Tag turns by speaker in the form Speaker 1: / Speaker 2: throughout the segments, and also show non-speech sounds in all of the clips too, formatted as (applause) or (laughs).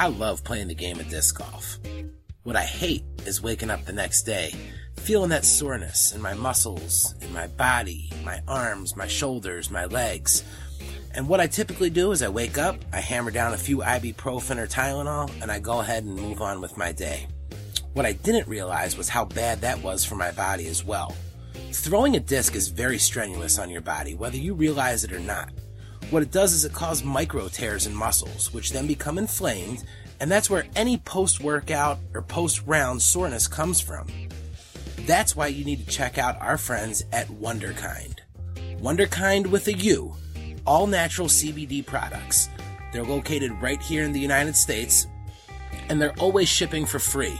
Speaker 1: I love playing the game of disc golf. What I hate is waking up the next day feeling that soreness in my muscles, in my body, my arms, my shoulders, my legs. And what I typically do is I wake up, I hammer down a few ibuprofen or Tylenol, and I go ahead and move on with my day. What I didn't realize was how bad that was for my body as well. Throwing a disc is very strenuous on your body, whether you realize it or not. What it does is it causes micro tears in muscles, which then become inflamed, and that's where any post workout or post round soreness comes from. That's why you need to check out our friends at Wunderkind. Wunderkind with a U, all natural CBD products. They're located right here in the United States, and they're always shipping for free.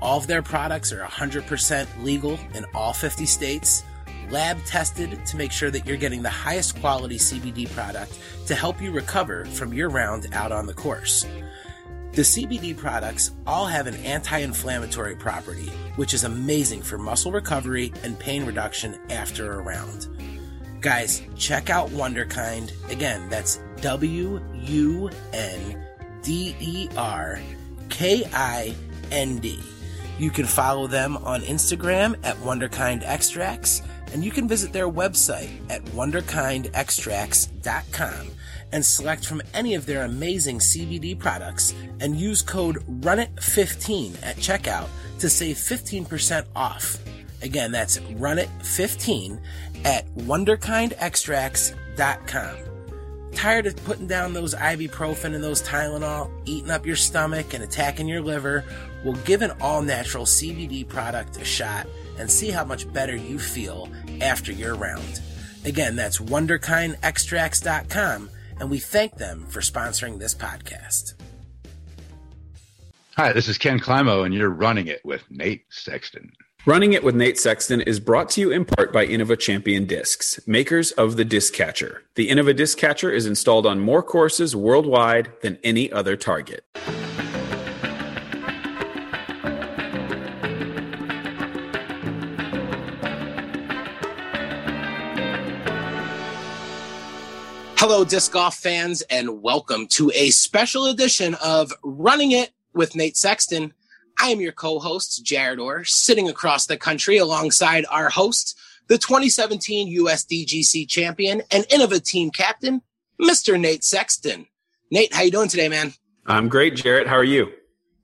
Speaker 1: All of their products are 100% legal in all 50 states, lab tested to make sure that you're getting the highest quality CBD product to help you recover from your round out on the course. The CBD products all have an anti inflammatory property, which is amazing for muscle recovery and pain reduction after a round. Guys, check out Wunderkind. Again, that's W U N D E R K I N D. You can follow them on Instagram at Wunderkind Extracts, and you can visit their website at wunderkindextracts.com and select from any of their amazing CBD products and use code RUNIT15 at checkout to save 15% off. Again, that's RUNIT15 at wunderkindextracts.com. Tired of putting down those ibuprofen and those Tylenol, eating up your stomach and attacking your liver? Well, give an all natural CBD product a shot and see how much better you feel after your round. Again, that's wunderkindextracts.com and we thank them for sponsoring this podcast.
Speaker 2: Hi, this is Ken Climo, and you're running it with Nate Sexton.
Speaker 3: Running It with Nate Sexton is brought to you in part by Innova Champion Discs, makers of the Disc Catcher. The Innova Disc Catcher is installed on more courses worldwide than any other target.
Speaker 1: Hello, disc golf fans, and welcome to a special edition of Running It with Nate Sexton. I am your co-host, Jared Orr, sitting across the country alongside our host, the 2017 USDGC champion and Innova team captain, Mr. Nate Sexton. Nate, how you doing today, man?
Speaker 3: I'm great, Jared. How are you?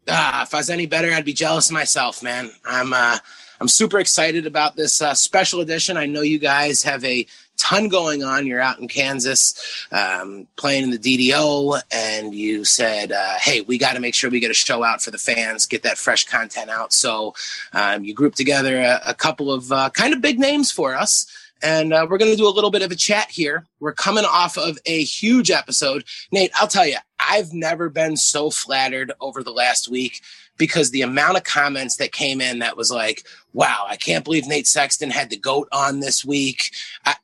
Speaker 1: Ah, if I was any better, I'd be jealous of myself, man. I'm uh, I'm super excited about this uh, special edition. I know you guys have a ton going on. You're out in Kansas um, playing in the DDO, and you said, uh, "Hey, we got to make sure we get a show out for the fans, get that fresh content out." So um, you grouped together a, a couple of uh, kind of big names for us. And uh, we're going to do a little bit of a chat here. We're coming off of a huge episode. Nate, I'll tell you, I've never been so flattered over the last week because the amount of comments that came in that was like, wow, I can't believe Nate Sexton had the GOAT on this week. I,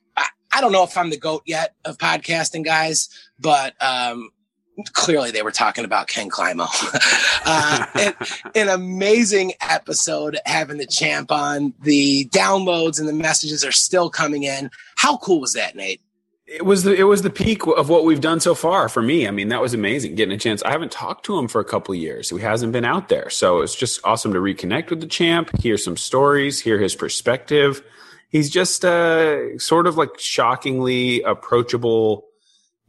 Speaker 1: I don't know if I'm the goat yet of podcasting, guys, but um, clearly they were talking about Ken Climo. (laughs) uh, an amazing episode having the champ on. The downloads and the messages are still coming in. How cool was that, Nate?
Speaker 3: It was the it was the peak of what we've done so far for me. I mean, that was amazing getting a chance. I haven't talked to him for a couple years. He hasn't been out there, so it's just awesome to reconnect with the champ, hear some stories, hear his perspective he's just uh, sort of like shockingly approachable,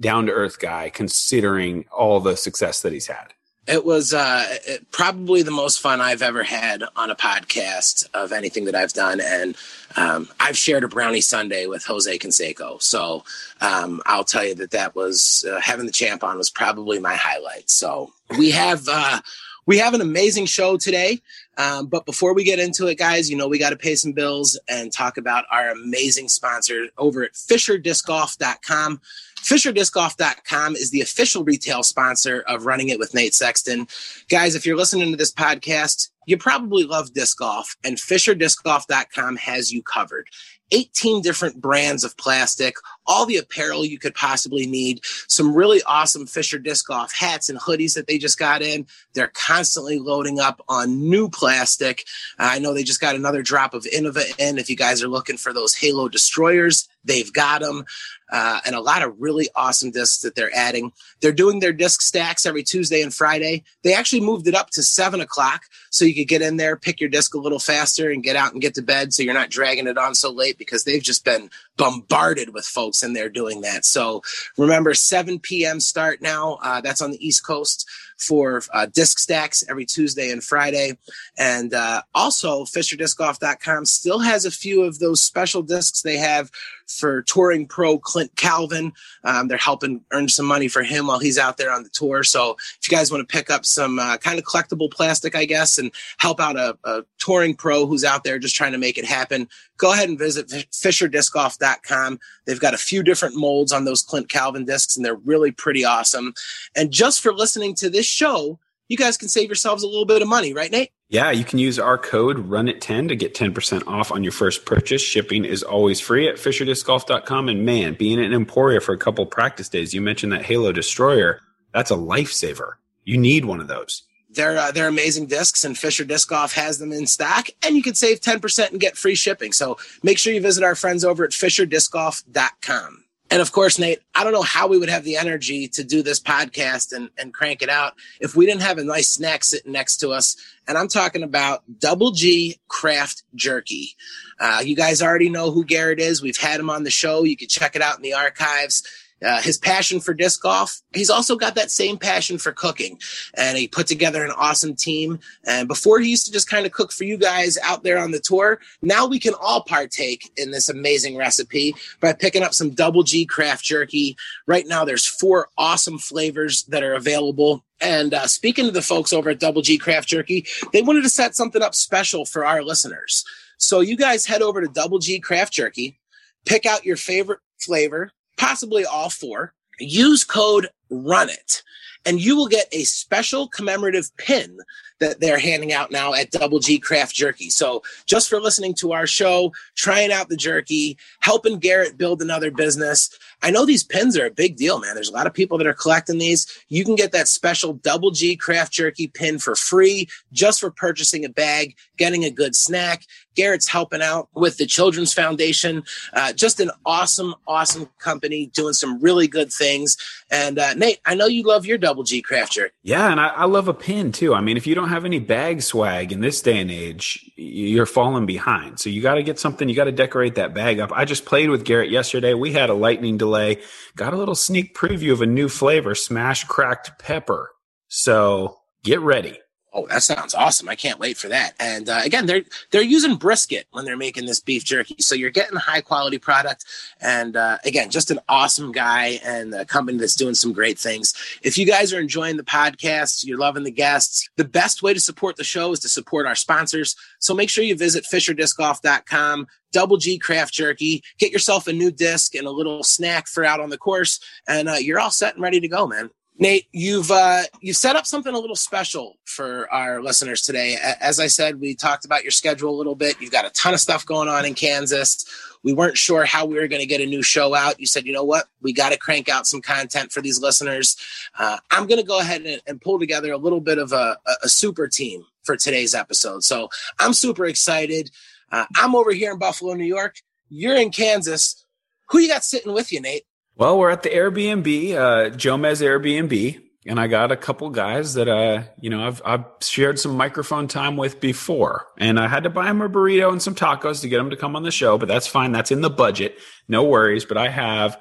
Speaker 3: down to earth guy, considering all the success that he's had.
Speaker 1: It was uh, probably the most fun I've ever had on a podcast of anything that I've done. And um, I've shared a brownie Sunday with Jose Canseco. So um, I'll tell you that that was uh, having the champ on was probably my highlight. So we have uh, we have an amazing show today. Um, but before we get into it, guys, you know, we got to pay some bills and talk about our amazing sponsor over at FisherDiscGolf.com. FisherDiscGolf.com is the official retail sponsor of Running It with Nate Sexton. Guys, if you're listening to this podcast, you probably love disc golf, and FisherDiscGolf.com has you covered. 18 different brands of plastic, all the apparel you could possibly need, some really awesome Fisher disc golf hats and hoodies that they just got in. They're constantly loading up on new plastic. Uh, I know they just got another drop of Innova in. If you guys are looking for those Halo destroyers, they've got them. Uh, and a lot of really awesome discs that they're adding. They're doing their disc stacks every Tuesday and Friday. They actually moved it up to seven o'clock so you could get in there, pick your disc a little faster, and get out and get to bed so you're not dragging it on so late because they've just been bombarded with folks in there doing that. So remember, 7 p.m. start now. Uh, that's on the East Coast for uh, disc stacks every Tuesday and Friday. And uh, also, FisherDiscGolf.com still has a few of those special discs they have for touring pro Clint Calvin. Um, they're helping earn some money for him while he's out there on the tour. So if you guys want to pick up some uh, kind of collectible plastic, I guess, and help out a, a, touring pro who's out there just trying to make it happen, go ahead and visit FisherDiscGolf.com. They've got a few different molds on those Clint Calvin discs, and they're really pretty awesome. And just for listening to this show, you guys can save yourselves a little bit of money, right, Nate?
Speaker 3: Yeah, you can use our code RUNIT10 to get 10% off on your first purchase. Shipping is always free at FisherDiscGolf.com. And man, being in Emporia for a couple practice days, you mentioned that Halo Destroyer. That's a lifesaver. You need one of those.
Speaker 1: They're uh, they're amazing discs, and Fisher Disc Golf has them in stock, and you can save ten percent and get free shipping. So make sure you visit our friends over at FisherDiscGolf.com. And of course, Nate, I don't know how we would have the energy to do this podcast and, and crank it out if we didn't have a nice snack sitting next to us. And I'm talking about Double G Craft Jerky. Uh, you guys already know who Garrett is. We've had him on the show. You can check it out in the archives. Uh, his passion for disc golf. He's also got that same passion for cooking, and he put together an awesome team. And before he used to just kind of cook for you guys out there on the tour, now we can all partake in this amazing recipe by picking up some Double G craft jerky. Right now, there's four awesome flavors that are available. And uh, speaking to the folks over at Double G Craft Jerky, they wanted to set something up special for our listeners. So you guys head over to Double G Craft Jerky, pick out your favorite flavor, possibly all four. Use code RUNIT and you will get a special commemorative pin that they're handing out now at Double G Craft Jerky. So just for listening to our show, trying out the jerky, helping Garrett build another business. I know these pins are a big deal, man. There's a lot of people that are collecting these. You can get that special Double G Craft Jerky pin for free just for purchasing a bag, getting a good snack. Garrett's helping out with the Children's Foundation. Uh, just an awesome, awesome company doing some really good things. And uh, Nate, I know you love your Double G Craft Jerky.
Speaker 3: Yeah, and I, I love a pin too. I mean, if you don't have any bag swag in this day and age, you're falling behind. So you got to get something. You got to decorate that bag up. I just played with Garrett yesterday. We had a lightning delay. Got a little sneak preview of a new flavor, smash cracked pepper. So get ready.
Speaker 1: Oh, that sounds awesome! I can't wait for that. And uh, again, they're they're using brisket when they're making this beef jerky, so you're getting high quality product. And uh, again, just an awesome guy and a company that's doing some great things. If you guys are enjoying the podcast, you're loving the guests, the best way to support the show is to support our sponsors. So make sure you visit FisherDiscGolf.com. Double G Craft Jerky. Get yourself a new disc and a little snack for out on the course, and uh, you're all set and ready to go, man. Nate, you've uh, you set up something a little special for our listeners today. As I said, we talked about your schedule a little bit. You've got a ton of stuff going on in Kansas. We weren't sure how we were going to get a new show out. You said, you know what, we got to crank out some content for these listeners. Uh, I'm going to go ahead and, and, pull together a little bit of a, a, super team for today's episode. So I'm super excited. Uh, I'm over here in Buffalo, New York. You're in Kansas. Who you got sitting with you, Nate?
Speaker 3: Well, we're at the Airbnb, uh, Jomez Airbnb, and I got a couple guys that uh, you know I've I've shared some microphone time with before, and I had to buy them a burrito and some tacos to get them to come on the show, but that's fine. That's in the budget, no worries. But I have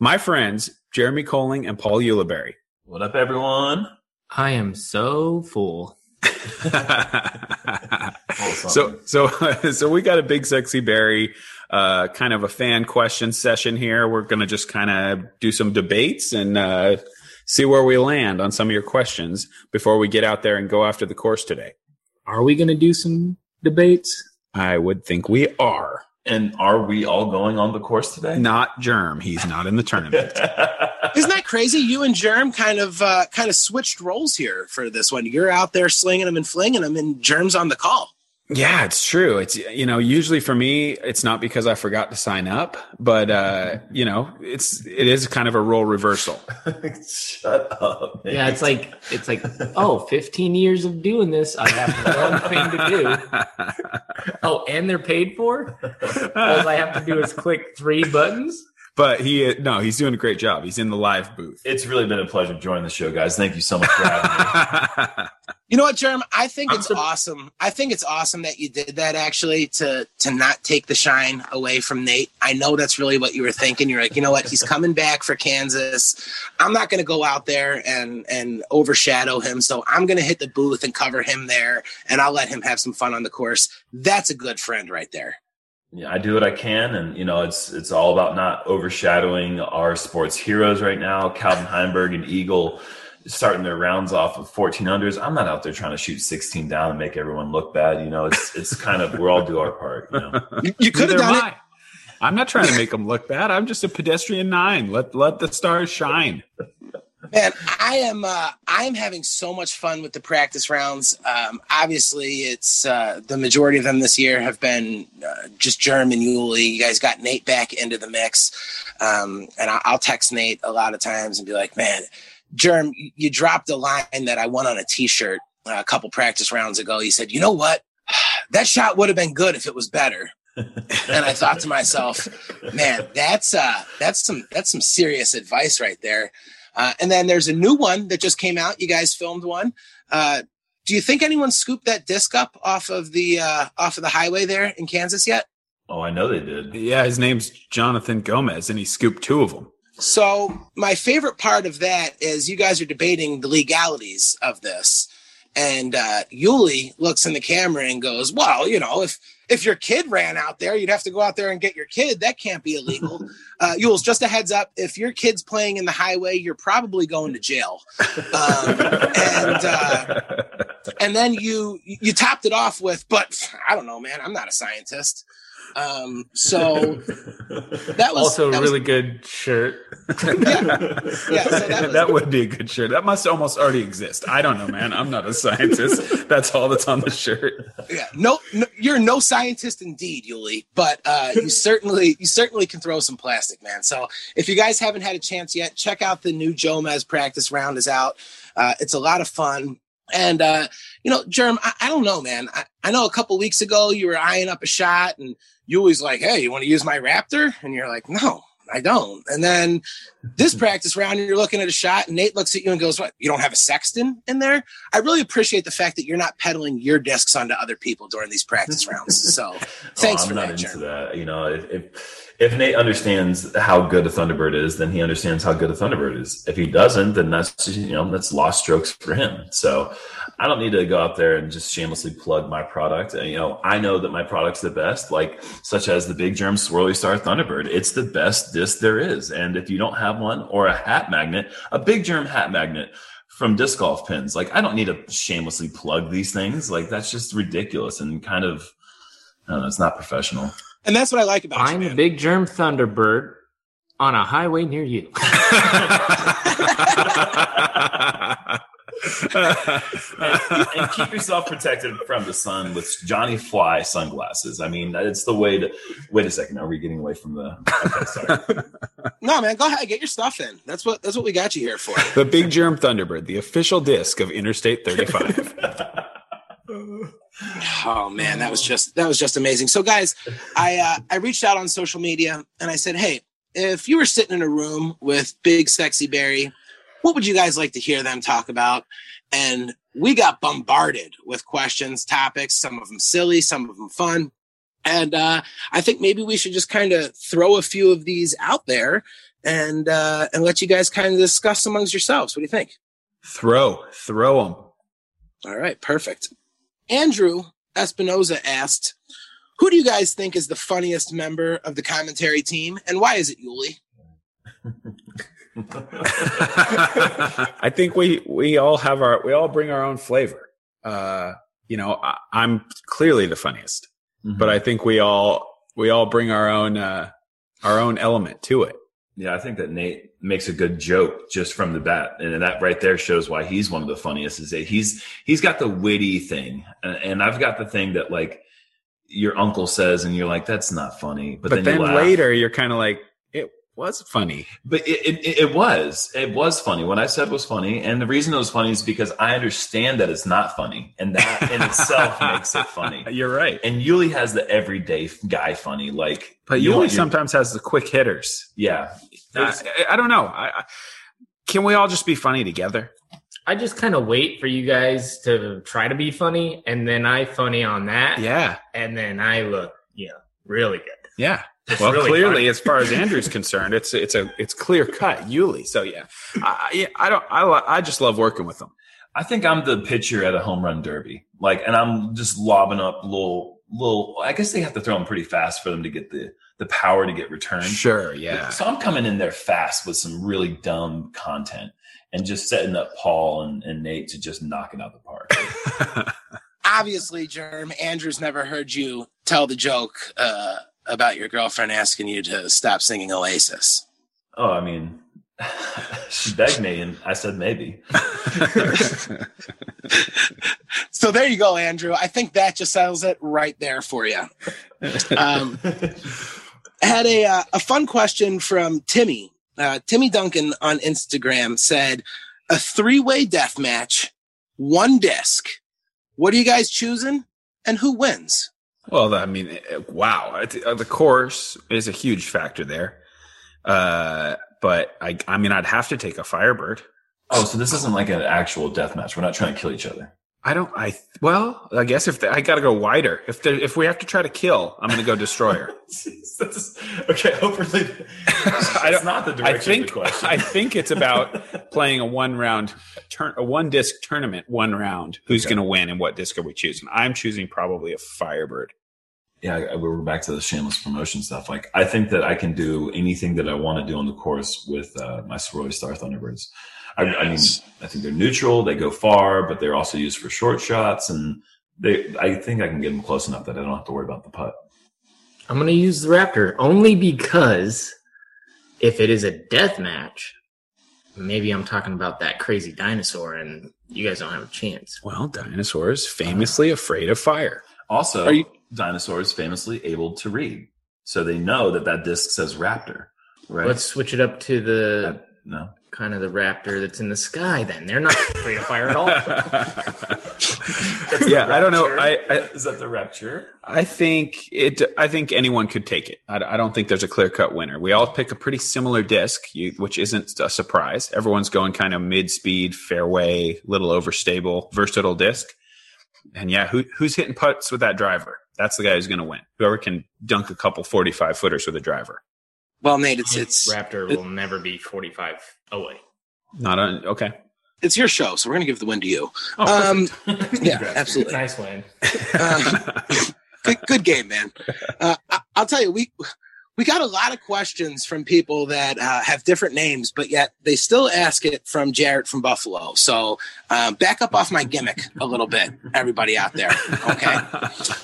Speaker 3: my friends Jeremy Koling and Paul Ulibarri.
Speaker 4: What up, everyone?
Speaker 5: I am so full. (laughs)
Speaker 3: so so (laughs) so we got a big sexy Barry uh, kind of a fan question session here. We're going to just kind of do some debates and uh, see where we land on some of your questions before we get out there and go after the course today.
Speaker 5: Are we going to do some debates?
Speaker 3: I would think we are.
Speaker 4: And are we all going on the course today?
Speaker 3: Not Jerm. He's not in the tournament. (laughs)
Speaker 1: Isn't that crazy? You and Jerm kind of uh, kind of switched roles here for this one. You're out there slinging them and flinging them, and Jerm's on the call.
Speaker 3: Yeah, it's true. It's you know, usually for me, it's not because I forgot to sign up, but uh, (laughs) you know, it's it is kind of a role reversal. (laughs)
Speaker 4: Shut up.
Speaker 5: Man. Yeah, it's like it's like oh, 15 years of doing this, I have one thing to do. (laughs) Oh, and they're paid for? All I have to do is click three buttons.
Speaker 3: But he no, he's doing a great job. He's in the live booth.
Speaker 4: It's really been a pleasure joining the show, guys. Thank you so much for having me. (laughs)
Speaker 1: You know what, Jerm? I think
Speaker 3: I'm
Speaker 1: it's
Speaker 3: sur-
Speaker 1: awesome. I think it's awesome that you did that actually to to not take the shine away from Nate. I know that's really what you were thinking. You're like, you know what? He's coming back for Kansas. I'm not going to go out there and and overshadow him. So I'm going to hit the booth and cover him there, and I'll let him have some fun on the course. That's a good friend right there.
Speaker 4: Yeah, I do what I can, and you know, it's it's all about not overshadowing our sports heroes right now. Calvin Heimberg and Eagle starting their rounds off with 14 unders. I'm not out there trying to shoot 16 down and make everyone look bad. You know, it's it's kind of we all do our part. You know, (laughs)
Speaker 1: You, you could have
Speaker 3: Neither
Speaker 1: done it.
Speaker 3: I. I'm not trying to make them look bad. I'm just a pedestrian nine. Let let the stars shine.
Speaker 1: Man, I am uh, I am having so much fun with the practice rounds. Um, obviously, it's uh, the majority of them this year have been uh, just Jerm and Yuli. You guys got Nate back into the mix, um, and I'll text Nate a lot of times and be like, "Man, Jerm, you- you dropped a line that I won on a T-shirt uh, a couple practice rounds ago." He said, "You know what? (sighs) That shot would have been good if it was better." and I thought to myself, man, that's uh that's some that's some serious advice right there. Uh, and then there's a new one that just came out. You guys filmed one. Uh, do you think anyone scooped that disc up off of the uh, off of the highway there in Kansas yet?
Speaker 4: oh, I know they did.
Speaker 3: Yeah, his name's Jonathan Gomez, and he scooped two of them.
Speaker 1: So my favorite part of that is you guys are debating the legalities of this, and uh, Yuli looks in the camera and goes, "Well, you know, if if your kid ran out there, you'd have to go out there and get your kid. That can't be illegal." (laughs) uh, Yules, just a heads up: if your kid's playing in the highway, you're probably going to jail. Um, and uh, and then you you topped it off with, "But I don't know, man. I'm not a scientist." Um, so that was
Speaker 5: also, a
Speaker 1: that was-
Speaker 5: really good shirt.
Speaker 1: Yeah, so that (laughs)
Speaker 3: that, would be a good shirt. That must almost already exist. I don't know, man. I'm not a scientist. That's all that's on the shirt.
Speaker 1: yeah no, no you're no scientist indeed yuli but uh you (laughs) certainly you certainly can throw some plastic man so if you guys haven't had a chance yet check out the new jomez practice round is out uh it's a lot of fun and uh you know jerm i, I don't know man I, I know a couple weeks ago you were eyeing up a shot and you always like hey you want to use my raptor and you're like no I don't. And then this mm-hmm. practice round, you're looking at a shot, and Nate looks at you and goes, "What? You don't have a sexton in there?" I really appreciate the fact that you're not peddling your discs onto other people during these practice (laughs) rounds. So, oh, thanks
Speaker 4: oh, I'm
Speaker 1: for
Speaker 4: not
Speaker 1: that,
Speaker 4: into that. You know, if, if if Nate understands how good a Thunderbird is, then he understands how good a Thunderbird is. If he doesn't, then that's you know that's lost strokes for him. So I don't need to go out there and just shamelessly plug my product. And, you know, I know that my product's the best, like such as the Big Jerm Swirly Star Thunderbird. It's the best disc there is. And if you don't have one or a hat magnet, a Big Jerm hat magnet from disc golf pins, like I don't need to shamelessly plug these things. Like that's just ridiculous and kind of. I don't know, it's not professional.
Speaker 1: And that's what I like about you,
Speaker 5: Find the
Speaker 1: man.
Speaker 5: big jerm Thunderbird on a highway near you. (laughs) (laughs) (laughs)
Speaker 4: and keep yourself protected from the sun with Johnny Fly sunglasses. I mean, it's the way to. Wait a second, are we getting away from the? Okay, sorry. (laughs)
Speaker 1: No, man, go ahead, get your stuff in. That's what that's what we got you here for.
Speaker 3: the Big Jerm Thunderbird, the official disc of Interstate 35. (laughs)
Speaker 1: Oh man, that was just that was just amazing. So guys, I uh, I reached out on social media and I said, hey, if you were sitting in a room with Big Sexy Barry, what would you guys like to hear them talk about? And we got bombarded with questions, topics, some of them silly, some of them fun. And uh, I think maybe we should just kind of throw a few of these out there and uh, and let you guys kind of discuss amongst yourselves. What do you think?
Speaker 3: throw, throw them.
Speaker 1: All right, perfect. Andrew Espinoza asked, "Who do you guys think is the funniest member of the commentary team, and why is it Yuli?" (laughs) (laughs)
Speaker 3: I think we we all have our we all bring our own flavor. Uh, you know, I, I'm clearly the funniest, but I think we all we all bring our own uh, our own element to it.
Speaker 4: Yeah, I think that Nate makes a good joke just from the bat, and that right there shows why he's one of the funniest. Is that he's he's got the witty thing, and- and I've got the thing that like your uncle says, and you're like, that's not funny, but,
Speaker 3: But,
Speaker 4: then,
Speaker 3: then,
Speaker 4: you
Speaker 3: later, you're kind of like, it was funny.
Speaker 4: But it, it, it was. It was funny. What I said was funny. And the reason it was funny is because I understand that it's not funny. And that (laughs) in itself makes it funny.
Speaker 3: You're right.
Speaker 4: And Yuli has the everyday guy funny. Like,
Speaker 3: But
Speaker 4: you
Speaker 3: Yuli
Speaker 4: want
Speaker 3: sometimes has the quick hitters.
Speaker 4: Yeah.
Speaker 3: I, I don't know. I, I, can we all just be funny together?
Speaker 5: I just kind of wait for you guys to try to be funny, and then I funny on that,
Speaker 3: Yeah.
Speaker 5: and then I look, yeah, really good.
Speaker 3: Yeah.
Speaker 5: It's
Speaker 3: well,
Speaker 5: really
Speaker 3: clearly,
Speaker 5: funny.
Speaker 3: as far as Andrew's concerned, it's it's a it's clear cut Yuli. So yeah, I, yeah, I don't. I lo- I just love working with them.
Speaker 4: I think I'm the pitcher at a home run derby. Like, and I'm just lobbing up little, little, I guess they have to throw them pretty fast for them to get the, the power to get returned.
Speaker 3: Sure. Yeah.
Speaker 4: So I'm coming in there fast with some really dumb content and just setting up Paul and, and Nate to just knock it out the park. (laughs)
Speaker 1: Obviously, Jerm, Andrew's never heard you tell the joke uh, about your girlfriend asking you to stop singing Oasis.
Speaker 4: oh, I mean, (laughs) she begged me and I said maybe. (laughs)
Speaker 1: So there you go, Andrew. I think that just settles it right there for you. Um, I (laughs) had a uh, a fun question from Timmy. Uh, Timmy Duncan on Instagram said, "A three way death match, one disc. What are you guys choosing, and who wins?"
Speaker 3: Well, I mean, uh, wow. Uh, The course is a huge factor there. Uh, but I, I mean, I'd have to take a Firebird.
Speaker 4: Oh, so this isn't like an actual death match. We're not trying to kill each other.
Speaker 3: I don't. I well, I guess if the, I got to go wider. If the, if we have to try to kill, I'm going to go Destroyer. (laughs)
Speaker 4: That's- okay, hopefully (laughs)
Speaker 3: I don't-
Speaker 4: not the
Speaker 3: I think
Speaker 4: of the question.
Speaker 3: I think it's about (laughs) playing a one round turn, a one disc tournament, one round. Who's
Speaker 4: Okay.
Speaker 3: going to win and what disc are we choosing? I'm choosing probably a Firebird.
Speaker 4: Yeah, we're back to the shameless promotion stuff. Like, I think that I can do anything that I want to do on the course with uh, my Swirly Star Thunderbirds. I, I mean, I think they're neutral. They go far, but they're also used for short shots, and they. I think I can get them close enough that I don't have to worry about the putt.
Speaker 5: I'm gonna use the Raptor only because if it is a death match, maybe I'm talking about that crazy dinosaur, and you guys don't have a chance.
Speaker 3: Well, dinosaurs famously afraid of fire.
Speaker 4: Also,
Speaker 1: Are you-
Speaker 4: dinosaurs famously able to read, so they know that that disc says raptor. Right?
Speaker 5: Let's switch it up to the
Speaker 4: That- no.
Speaker 5: kind of the raptor that's in the sky. Then they're not afraid of fire at all. (laughs)
Speaker 3: yeah, I don't know. I, I
Speaker 4: is that the rapture?
Speaker 3: I think it. I think anyone could take it. I, I don't think there's a clear cut winner. We all pick a pretty similar disc, you, which isn't a surprise. Everyone's going kind of mid speed, fairway, little overstable, versatile disc. And yeah, who, who's hitting putts with that driver? That's the guy who's going to win. Whoever can dunk a couple forty five footers with a driver.
Speaker 1: Well, Nate, it's it's
Speaker 5: raptor will never be 45 away.
Speaker 3: Not on. Okay.
Speaker 1: it's your show, so we're gonna give the win to you.
Speaker 3: Oh,
Speaker 1: Um, (laughs) yeah,
Speaker 4: Congrats.
Speaker 1: absolutely.
Speaker 5: Nice win.
Speaker 1: Uh, (laughs) good, good game, man. Uh, I, I'll tell you, we we got a lot of questions from people that uh, have different names, but yet they still ask it from Jarrett from Buffalo. So uh, back up off my gimmick a little bit, everybody out there. Okay. (laughs)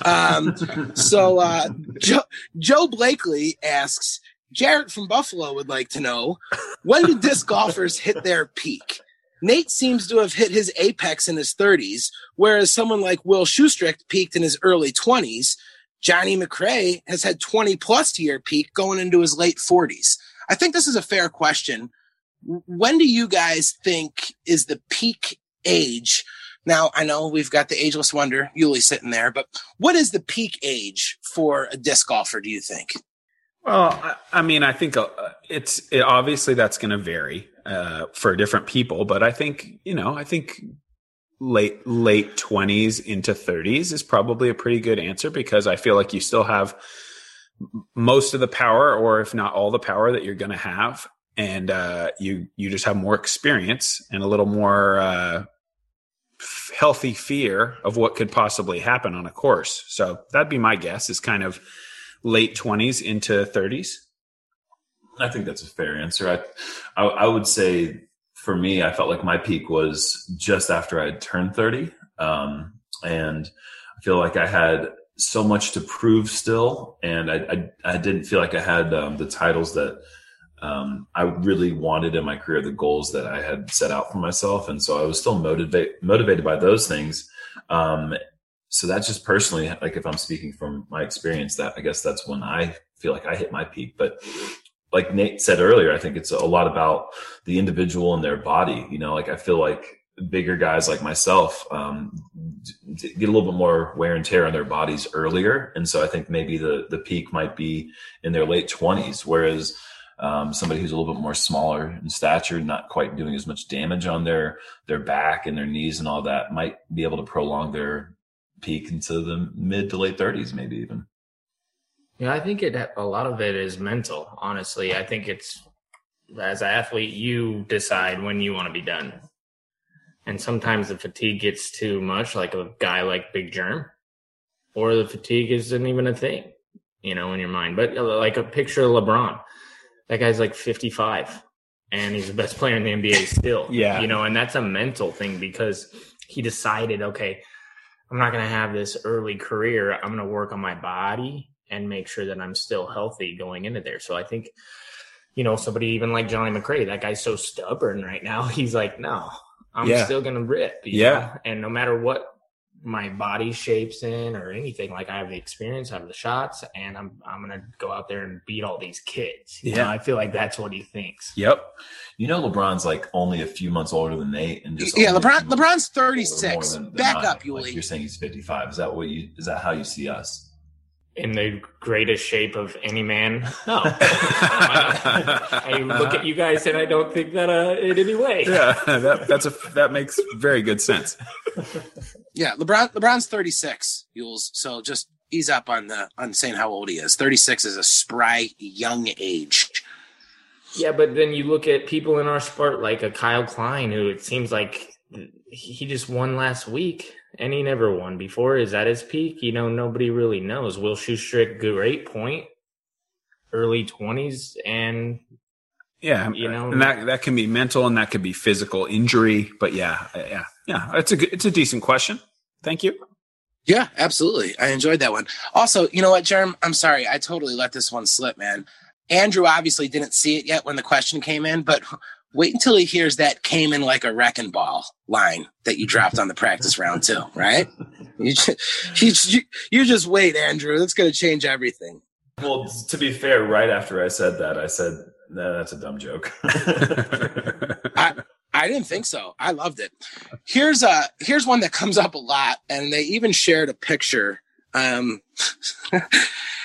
Speaker 1: Um, so uh, Joe, Joe Blakely asks, Jarrett from Buffalo would like to know when do disc (laughs) golfers hit their peak? Nate seems to have hit his apex in his 30s, whereas someone like Will Schusterick peaked in his early 20s. Johnny McRae has had 20 plus year peak going into his late 40s. I think this is a fair question. When do you guys think is the peak age? Now, I know we've got the ageless wonder, Yuli, sitting there, but what is the peak age for a disc golfer, do you think?
Speaker 3: Well, I, I mean, I think uh, it's it, obviously that's going to vary uh, for different people, but I think you know, I think late late twenties into thirties is probably a pretty good answer because I feel like you still have most of the power, or if not all the power that you're going to have, and uh, you you just have more experience and a little more uh, healthy fear of what could possibly happen on a course. So that'd be my guess. Is kind of late 20s into 30s
Speaker 4: I think that's a fair answer. I, I, I would say for me, I felt like my peak was just after I had turned 30. Um, and I feel like I had so much to prove still. And I, I, I didn't feel like I had um, the titles that um, I really wanted in my career, the goals that I had set out for myself. And so I was still motivate, motivated by those things. Um, so that's just personally, like if I'm speaking from my experience, that I guess that's when I feel like I hit my peak. But like Nate said earlier, I think it's a lot about the individual and their body. You know, like I feel like bigger guys like myself um, get a little bit more wear and tear on their bodies earlier, and so I think maybe the the peak might be in their late twenties, whereas um, somebody who's a little bit more smaller in stature, not quite doing as much damage on their their back and their knees and all that, might be able to prolong their peak into the mid to late thirties, maybe even.
Speaker 5: Yeah, I think it a lot of it is mental. Honestly, I think it's as an athlete, you decide when you want to be done, and sometimes the fatigue gets too much, like a guy like Big Jerm, or the fatigue isn't even a thing, you know, in your mind. But uh, like a picture of LeBron, that guy's like fifty-five, and he's the best player in the NBA still. (laughs)
Speaker 3: Yeah.
Speaker 5: you know, and that's a mental thing because he decided, okay, I'm not going to have this early career. I'm going to work on my body and make sure that I'm still healthy going into there. So I think, you know, somebody even like Johnny McRae, that guy's so stubborn right now. (laughs) He's like, no, I'm
Speaker 3: Yeah.
Speaker 5: still going to rip. you
Speaker 3: Yeah.
Speaker 5: know? And no matter what my body shapes in or anything, like I have the experience, I have the shots, and I'm I'm going to go out there and beat all these kids. You
Speaker 3: Yeah.
Speaker 5: know, I feel like that's what he thinks.
Speaker 3: Yep.
Speaker 4: You know, LeBron's like only a few months older than Nate, and just
Speaker 1: Yeah,
Speaker 4: only a few
Speaker 1: LeBron. LeBron's 36.
Speaker 4: than- than
Speaker 1: Back
Speaker 4: I.
Speaker 1: up,
Speaker 4: Like, you're saying he's 55. Is that what you? Is that how you see us?
Speaker 5: In the greatest shape of any man. No. (laughs) I look at you guys and I don't think that uh, in any way.
Speaker 3: Yeah, that, that's a that makes very good sense.
Speaker 1: Yeah, LeBron. LeBron's 36. Yules. So just ease up on the on saying how old he is. 36 is a spry young age.
Speaker 5: Yeah, but then you look at people in our sport like a Kyle Klein, who it seems like he just won last week and he never won before. Is that his peak? You know, nobody really knows. Will Schusterick, great point, early twenties, and
Speaker 3: Yeah,
Speaker 5: You know-
Speaker 3: and that that can be mental and that could be physical injury. But yeah, uh, yeah, yeah. It's a good, it's a decent question. Thank you.
Speaker 1: Yeah, absolutely. I enjoyed that one. Also, you know what, Jerm? I'm sorry. I totally let this one slip, man. Andrew obviously didn't see it yet when the question came in, but wait until he hears that came in like a wrecking ball line that you dropped on the practice round too, right? You just, (laughs) you, you, you just wait, Andrew. That's going to change everything.
Speaker 4: Well, to be fair, right after I said that, I said, "Nah, that's a dumb joke." (laughs)
Speaker 1: I didn't think so. I loved it. Here's a here's one that comes up a lot, and they even shared a picture. Um, (laughs)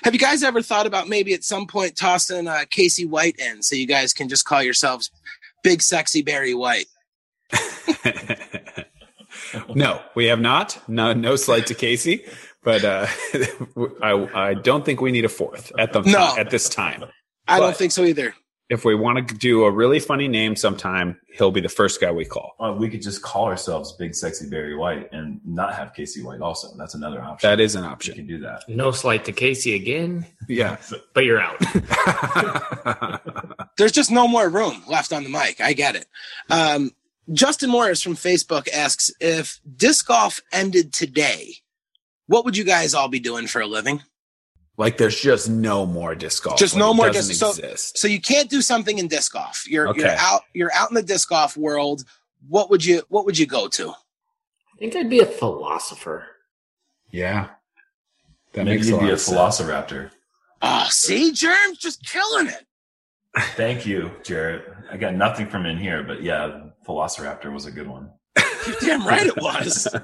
Speaker 1: have you guys ever thought about maybe at some point tossing uh, Casey White in so you guys can just call yourselves Big Sexy Barry White? (laughs)
Speaker 3: no, we have not. No, no slight to Casey, but uh, (laughs) I I don't think we need a fourth at the
Speaker 1: No.
Speaker 3: at this time.
Speaker 1: I don't think so either.
Speaker 3: If we want to do a really funny name sometime, he'll be the first guy we call.
Speaker 4: Uh, we could just call ourselves Big Sexy Barry White and not have Casey White. Also, that's another option.
Speaker 3: That is an option.
Speaker 4: You can do that.
Speaker 5: no slight to Casey again,
Speaker 3: Yeah. (laughs)
Speaker 5: but you're out. (laughs)
Speaker 1: There's just no more room left on the mic. I get it. Um, Justin Morris from Facebook asks if disc golf ended today, what would you guys all be doing for a living?
Speaker 3: Like there's just no more disc golf.
Speaker 1: Just
Speaker 3: Like,
Speaker 1: no more
Speaker 3: doesn't
Speaker 1: disc- so-
Speaker 3: exist.
Speaker 1: So you can't do something in disc golf. You're you're out you're out in the disc golf world. What would you what would you go to?
Speaker 5: I think I'd be a philosopher.
Speaker 3: yeah. That
Speaker 4: Maybe
Speaker 3: makes
Speaker 4: you'd
Speaker 3: lot
Speaker 4: be a
Speaker 3: of sense.
Speaker 4: Velociraptor.
Speaker 1: Oh, ah, see, Jerm's just killing it. (laughs)
Speaker 4: Thank you, Jarrett. I got nothing from in here, but yeah, Velociraptor was a good one. (laughs)
Speaker 1: You're damn right it was. (laughs)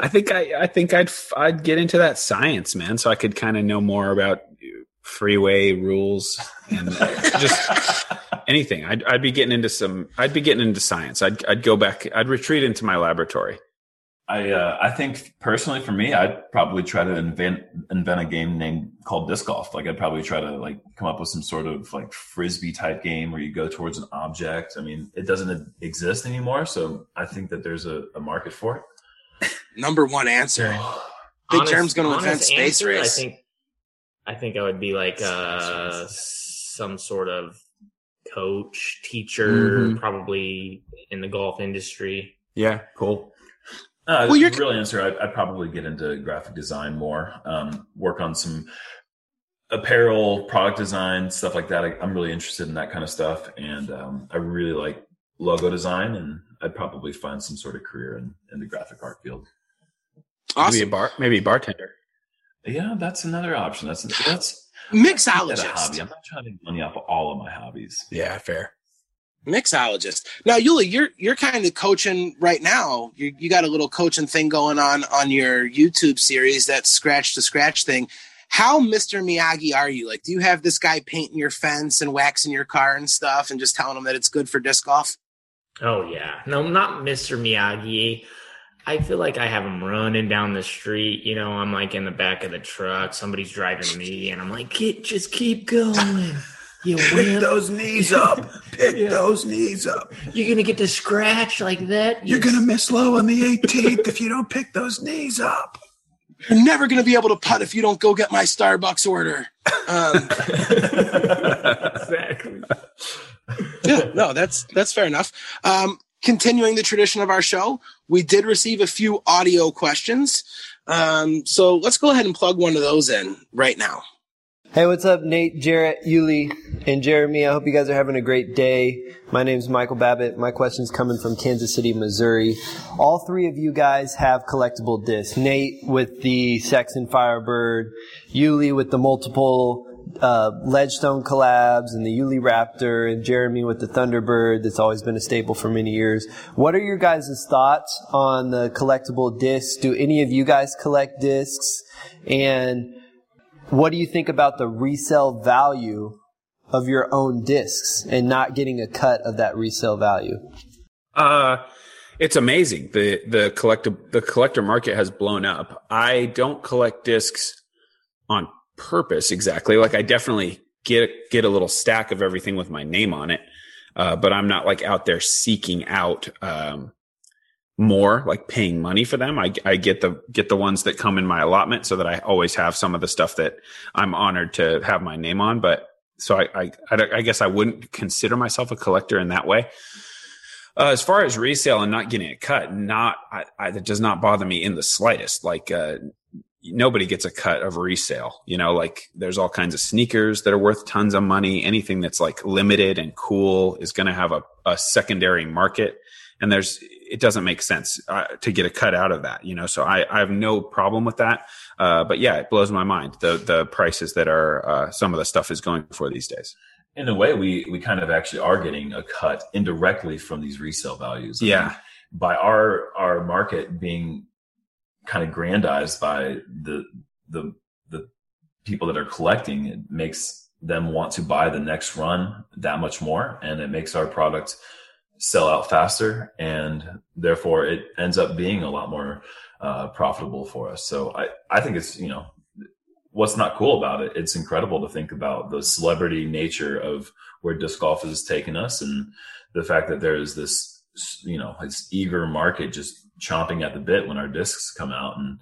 Speaker 3: I think I, I think I'd I'd get into that science, man, so I could kind of know more about freeway rules and just (laughs) anything. I'd I'd be getting into some. I'd be getting into science. I'd I'd go back. I'd retreat into my laboratory.
Speaker 4: I uh, I think personally for me, I'd probably try to invent invent a game named called disc golf. Like I'd probably try to like come up with some sort of like frisbee type game where you go towards an object. I mean, it doesn't exist anymore, so I think that there's a, a market for it.
Speaker 1: Number one answer. (sighs) Big Jerm's gonna invent
Speaker 5: honest
Speaker 1: space
Speaker 5: answer,
Speaker 1: race.
Speaker 5: I think I think I would be like uh, some sort of coach, teacher,
Speaker 3: Mhm.
Speaker 5: probably in the golf industry.
Speaker 3: Yeah, cool.
Speaker 4: Uh,
Speaker 1: Well, you're-
Speaker 4: the real answer, I'd, I'd probably get into graphic design more, um, work on some apparel, product design, stuff like that. I, I'm really interested in that kind of stuff, and um, I really like logo design, and I'd probably find some sort of career in, in the graphic art field.
Speaker 3: Maybe a bar, maybe a bartender.
Speaker 4: Yeah, that's another option. That's that's (sighs)
Speaker 1: Mixologist.
Speaker 4: a hobby. I'm not trying to make money off of all of my hobbies.
Speaker 3: Yeah, fair.
Speaker 1: Mixologist. Now, Yuli, you're you're kind of coaching right now. You you got a little coaching thing going on on your YouTube series, that scratch to scratch thing. How Mr. Miyagi are you? Like, do you have this guy painting your fence and waxing your car and stuff, and just telling him that it's good for disc golf?
Speaker 5: Oh yeah, no, not Mr. Miyagi. I feel like I have him running down the street. You know, I'm like in the back of the truck. Somebody's driving me, and I'm like, "Kid, just keep going. (laughs) You wimp.
Speaker 3: those knees up. Pick
Speaker 5: Yeah.
Speaker 3: those knees up.
Speaker 5: You're gonna get to scratch like that.
Speaker 3: You're
Speaker 5: You
Speaker 3: gonna miss low on the 18th if you don't pick those knees up.
Speaker 1: You're never gonna be able to putt if you don't go get my Starbucks order. Um, (laughs)
Speaker 5: exactly.
Speaker 1: Yeah, no, that's that's fair enough. Um, continuing the tradition of our show, we did receive a few audio questions. Um, so let's go ahead and plug one of those in right now.
Speaker 6: Hey, what's up, Nate, Jarrett, Yuli, and Jeremy? I hope you guys are having a great day. My name is Michael Babbitt. My question's coming from Kansas City, Missouri. All three of you guys have collectible discs. Nate with the Sexton Firebird, Yuli with the multiple uh, Ledgestone collabs and the Yuli Raptor, and Jeremy with the Thunderbird that's always been a staple for many years. What are your guys' thoughts on the collectible discs? Do any of you guys collect discs? And what do you think about the resale value of your own discs and not getting a cut of that resale value?
Speaker 3: Uh, it's amazing. The the collector the collector market has blown up. I don't collect discs on purpose exactly. Like I definitely get get a little stack of everything with my name on it. Uh, but I'm not like out there seeking out um, more, like paying money for them. I, I get the get the ones that come in my allotment, so that I always have some of the stuff that I'm honored to have my name on. But so I I, I, guess I wouldn't consider myself a collector in that way. Uh, as far as resale and not getting a cut, not I, I, that does not bother me in the slightest. Like uh, nobody gets a cut of resale. You know, like there's all kinds of sneakers that are worth tons of money. Anything that's like limited and cool is going to have a, a secondary market, and there's it doesn't make sense uh, to get a cut out of that. You know, so I, I have no problem with that. Uh, but yeah, it blows my mind the the prices that are uh, some of the stuff is going for these days.
Speaker 4: In a way, we we kind of actually are getting a cut indirectly from these resale values. I
Speaker 3: Yeah.
Speaker 4: mean, by our our market being kind of grandized by the the the people that are collecting, it makes them want to buy the next run that much more, and it makes our product sell out faster, and therefore it ends up being a lot more uh, profitable for us. So I I think it's you know what's not cool about it it's incredible to think about the celebrity nature of where disc golf has taken us and the fact that there is this you know this eager market just chomping at the bit when our discs come out and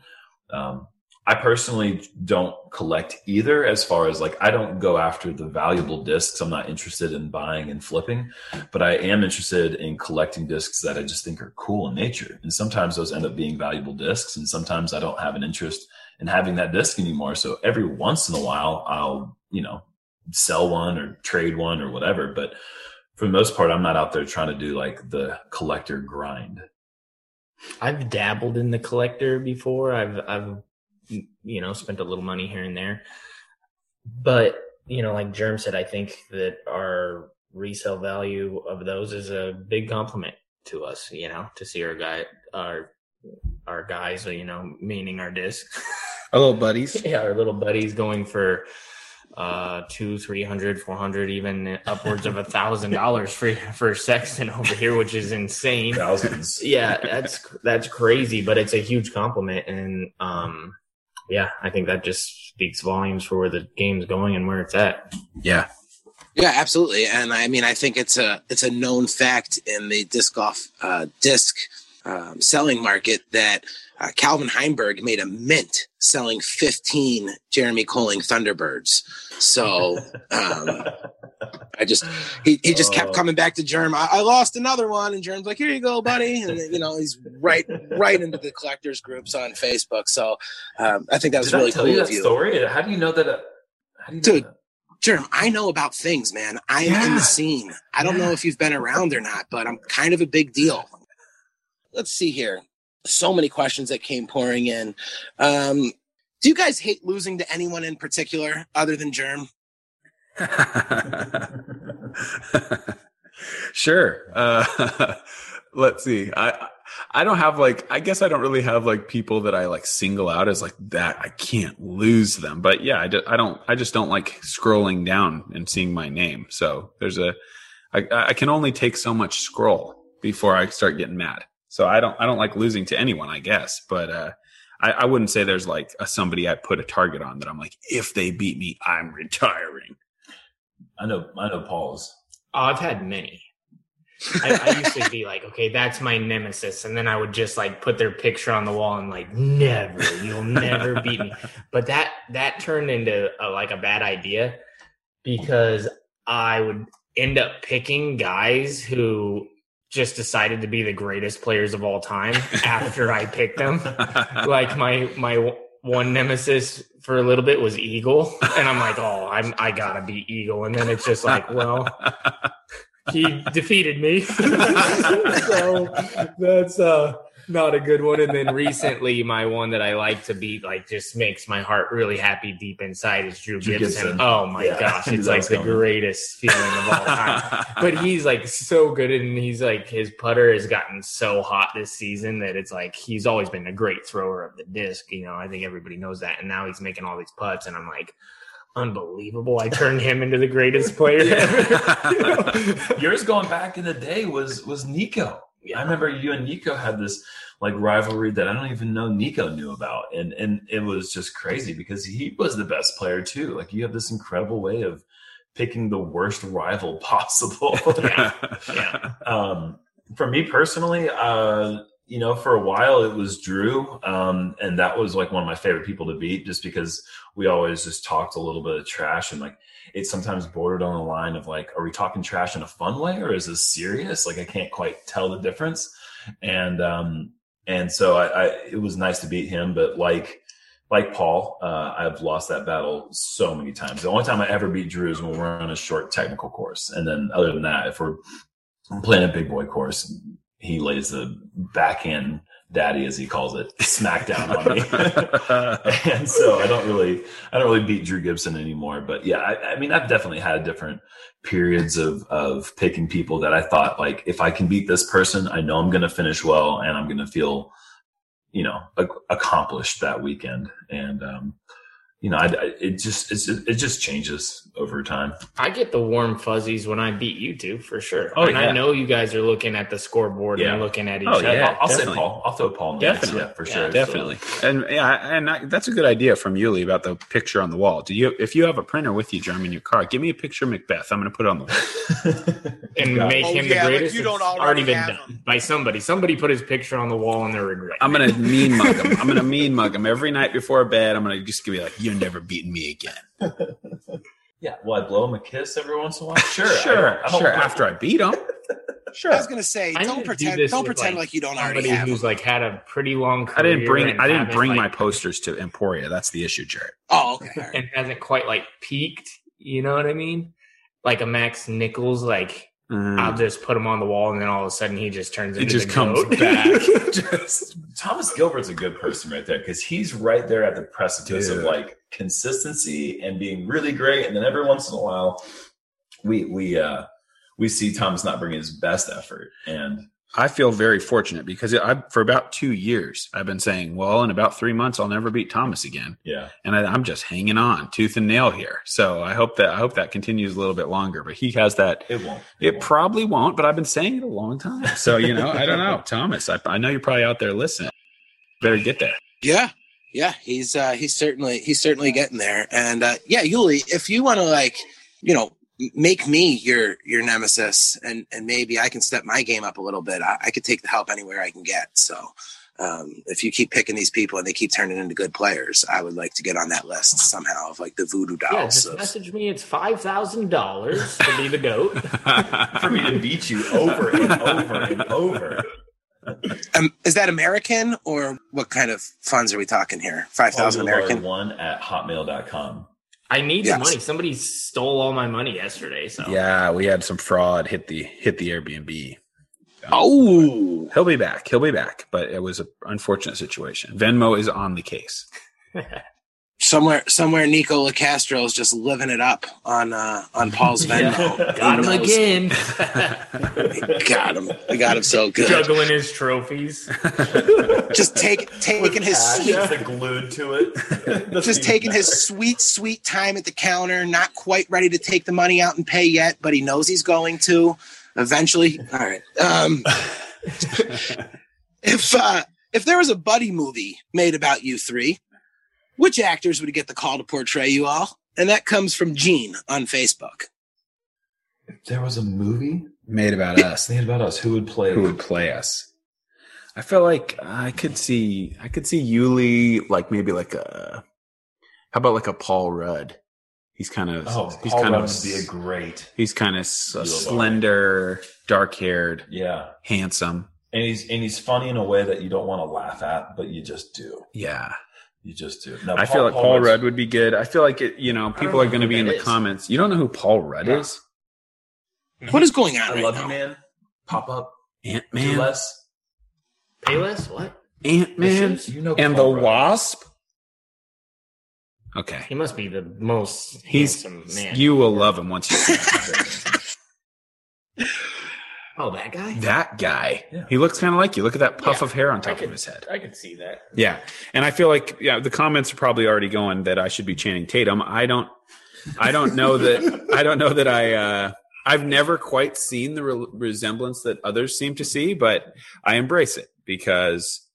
Speaker 4: um, i personally don't collect either as far as like i don't go after the valuable discs i'm not interested in buying and flipping but i am interested in collecting discs that i just think are cool in nature and sometimes those end up being valuable discs and sometimes i don't have an interest in having that disc anymore. So every once in a while, I'll, you know, sell one or trade one or whatever. But for the most part, I'm not out there trying to do like the collector grind.
Speaker 5: I've dabbled in the collector before. I've I've you know spent a little money here and there, but you know, like Jerm said, I think that our resale value of those is a big compliment to us. You know, to see our guy our our guys, you know, meaning our disc. (laughs)
Speaker 3: Our little buddies.
Speaker 5: yeah, our little buddies going for uh two, three hundred, four hundred, even upwards of a thousand dollars for for Sexton over here, which is insane
Speaker 4: Thousands.
Speaker 5: yeah that's that's crazy but it's a huge compliment and um yeah i think that just speaks volumes for where the game's going and where it's at
Speaker 3: Yeah.
Speaker 1: Yeah, absolutely. And I mean, I think it's a it's a known fact in the disc golf uh, disc um, selling market that uh, Calvin Heimberg made a mint selling 15 Jeremy Koling Thunderbirds. So (laughs) um, I just he, he just kept
Speaker 4: Oh.
Speaker 1: coming back to Jerm. I, I lost another one, and Jerm's like, "Here you go, buddy." And you know, he's right right into the collectors groups on Facebook. So um, I think that was
Speaker 4: Did
Speaker 1: really
Speaker 4: I tell
Speaker 1: cool
Speaker 4: you
Speaker 1: of
Speaker 4: that
Speaker 1: you.
Speaker 4: story? How do you know that? Uh, how do you know
Speaker 1: Dude.
Speaker 4: that?
Speaker 1: Jerm, I know about things, man. I'm in the scene. I don't know if you've been around or not, but I'm kind of a big deal. Let's see here. So many questions that came pouring in. Um, Do you guys hate losing to anyone in particular other than Jerm? (laughs)
Speaker 3: sure. Uh, (laughs) let's see. I I don't have like I guess I don't really have like people that I like single out as like that. I can't lose them. But yeah, I, I don't. I just don't like scrolling down and seeing my name. So there's a I, I can only take so much scroll before I start getting mad. So I don't I don't like losing to anyone. I guess, but uh, I, I wouldn't say there's like a somebody I put a target on that I'm like if they beat me, I'm retiring.
Speaker 4: I know. I know. Paul's.
Speaker 5: Oh, I've had many. I, I, used to be like, okay, that's my nemesis, and then I would just like put their picture on the wall and like, never, you'll never beat me. But that that turned into a, like a bad idea because I would end up picking guys who just decided to be the greatest players of all time after I picked them. (laughs) like my my one nemesis for a little bit was Eagle, and I'm like, oh, I'm I gotta be Eagle, and then it's just like, well, he (laughs) defeated me. (laughs) so that's uh not a good one. And then recently, my one that I like to beat, like, just makes my heart really happy deep inside is Drew, Drew Gibson. Gibson. Oh my yeah. gosh, it's like the greatest feeling of all time. (laughs) but he's like so good, and he's like his putter has gotten so hot this season that it's like he's always been a great thrower of the disc. You know, I think everybody knows that, and now he's making all these putts, and I'm like unbelievable. I turned him into the greatest player (laughs) ever. (laughs)
Speaker 4: Yours going back in the day was was Nikko. Yeah. I remember you and Nikko had this like rivalry that I don't even know Nikko knew about. And and it was just crazy because he was the best player too. Like you have this incredible way of picking the worst rival (laughs) possible. yeah. yeah. Um, for me personally, uh, you know, for a while it was Drew, um, and that was like one of my favorite people to beat, just because we always just talked a little bit of trash, and like it sometimes bordered on the line of like, are we talking trash in a fun way or is this serious? Like I can't quite tell the difference, and um, and so I, I it was nice to beat him, but like like Paul, uh, I've lost that battle so many times. The only time I ever beat Drew is when we're on a short technical course, and then other than that, if we're playing a big boy course, he lays the backhand daddy as he calls it smackdown on me. (laughs) (laughs) And so i don't really i don't really beat drew gibson anymore. But yeah I, I, mean i've definitely had different periods of of picking people that i thought like if i can beat this person i know i'm going to finish well and i'm going to feel you know accomplished that weekend. And um you know, I, I, it just it just changes over time.
Speaker 5: I get the warm fuzzies when I beat you two for sure. Oh, and yeah. I know you guys are looking at the scoreboard yeah. and looking at each oh, other.
Speaker 4: Yeah, I'll, I'll say Paul. I'll throw Paul. In definitely, yeah, for sure,
Speaker 3: definitely. So. And yeah, and I, that's a good idea from Yuli about the picture on the wall. Do you, if you have a printer with you, Jeremy, in your car, give me a picture of McBeth. I'm going to put it on the
Speaker 5: wall (laughs) and make oh, him the greatest. you don't already, already been done him. by somebody. Somebody put his picture on the wall and they're regretting.
Speaker 3: I'm going to mean mug him. (laughs) I'm going to mean mug him every night before bed. I'm going to just be like, "You're never beating me." again. (laughs)
Speaker 4: yeah, well, I blow him a kiss every once in a while.
Speaker 3: Sure, (laughs) sure, I sure. After I beat him. (laughs)
Speaker 1: Sure. I was gonna say, I don't pretend. Do don't pretend like, like, you don't already have.
Speaker 5: Who's like had a pretty long.
Speaker 3: I didn't bring. I didn't bring like, my posters to Emporia. That's the issue, Jared.
Speaker 1: Oh, okay.
Speaker 5: and hasn't quite like peaked. You know what I mean? Like a Max Nichols, like Mm. I'll just put him on the wall, and then all of a sudden he just turns into. He just comes goat. back. (laughs)
Speaker 4: just Thomas Gilbert's a good person right there because he's right there at the precipice Dude. of like consistency and being really great, and then every once in a while, we we uh we see Thomas not bringing his best effort, and
Speaker 3: I feel very fortunate because I, for about two years, I've been saying, well, in about three months, I'll never beat Thomas again.
Speaker 4: Yeah.
Speaker 3: And I, am just hanging on tooth and nail here. So I hope that, I hope that continues a little bit longer, but he has that.
Speaker 4: It won't.
Speaker 3: It, it won't. probably won't, but I've been saying it a long time. So, you know, I don't know. (laughs) Thomas, I, I know you're probably out there listening. Better get there.
Speaker 1: Yeah. Yeah. He's, uh, he's certainly, he's certainly getting there. And, uh, yeah, Yuli, if you want to like, you know, make me your your nemesis and and maybe i can step my game up a little bit i, I could take the help anywhere i can get so um, if you keep picking these people and they keep turning into good players i would like to get on that list somehow of like the voodoo dolls yeah,
Speaker 5: just message me it's five thousand dollars to be the goat (laughs)
Speaker 4: for me to beat you over and over and over
Speaker 1: um, is that American or what kind of funds are we talking here? Five thousand American.
Speaker 4: One at hotmail.com.
Speaker 5: I need yes. the money. Somebody stole all my money yesterday. So
Speaker 3: yeah, we had some fraud hit the hit the Airbnb.
Speaker 1: Oh,
Speaker 3: he'll be back. He'll be back. But it was an unfortunate situation. Venmo is on the case. (laughs)
Speaker 1: somewhere somewhere Nikko Locastro is just living it up on uh, on Paul's Venmo. (laughs)
Speaker 5: Got him
Speaker 1: Who knows?
Speaker 5: again. (laughs)
Speaker 1: Got him. I got him so good.
Speaker 5: Juggling his trophies. (laughs)
Speaker 1: Just take taking his sweet
Speaker 4: glued to it.
Speaker 1: just taking his sweet, sweet time at the counter, not quite ready to take the money out and pay yet, but he knows he's going to eventually. All right. Um, if uh, if there was a buddy movie made about you three, which actors would get the call to portray you all? And that comes from Gene on Facebook.
Speaker 4: If there was a movie
Speaker 3: Made about us.
Speaker 4: thinking about us. Who would play?
Speaker 3: Who would play us? I feel like I could see I could see Yuli like maybe like a how about like a Paul Rudd? He's kind of
Speaker 4: Oh,
Speaker 3: he's
Speaker 4: Paul
Speaker 3: kind
Speaker 4: Rudd
Speaker 3: of
Speaker 4: would be a great.
Speaker 3: he's kind of s-
Speaker 4: You'll love it.
Speaker 3: slender, dark haired,
Speaker 4: Yeah,
Speaker 3: handsome.
Speaker 4: and he's and he's funny in a way that you don't want to laugh at, but you just do.
Speaker 3: Yeah.
Speaker 4: You just do. No,
Speaker 3: I feel like Paul,
Speaker 4: Rudd's-
Speaker 3: Rudd would be good. I feel like it, you know, people
Speaker 5: know
Speaker 3: are going to be in
Speaker 5: that
Speaker 3: the
Speaker 5: is.
Speaker 3: comments. You don't know who Paul Rudd
Speaker 4: Yeah.
Speaker 3: is?
Speaker 1: What is going on
Speaker 4: I
Speaker 1: right
Speaker 4: love
Speaker 1: now?
Speaker 4: you, man. Pop up.
Speaker 3: Ant
Speaker 4: Do
Speaker 3: Man.
Speaker 4: less.
Speaker 5: Payless? What?
Speaker 3: Ant Man
Speaker 4: You know
Speaker 3: and the
Speaker 4: Rudd.
Speaker 3: Wasp. Okay.
Speaker 5: He must be the most
Speaker 3: He's
Speaker 5: handsome man.
Speaker 3: you will love him once you see him. (laughs)
Speaker 5: oh, that guy?
Speaker 3: that guy.
Speaker 4: Yeah.
Speaker 3: He looks kind of like you. Look at that puff
Speaker 5: Yeah,
Speaker 3: of hair on top
Speaker 5: could,
Speaker 3: of his head.
Speaker 5: I can see that.
Speaker 3: Yeah. And I feel like yeah, the comments are probably already going that I should be Channing Tatum. I don't I don't know that (laughs) I don't know that I uh I've never quite seen the re- resemblance that others seem to see, but I embrace it because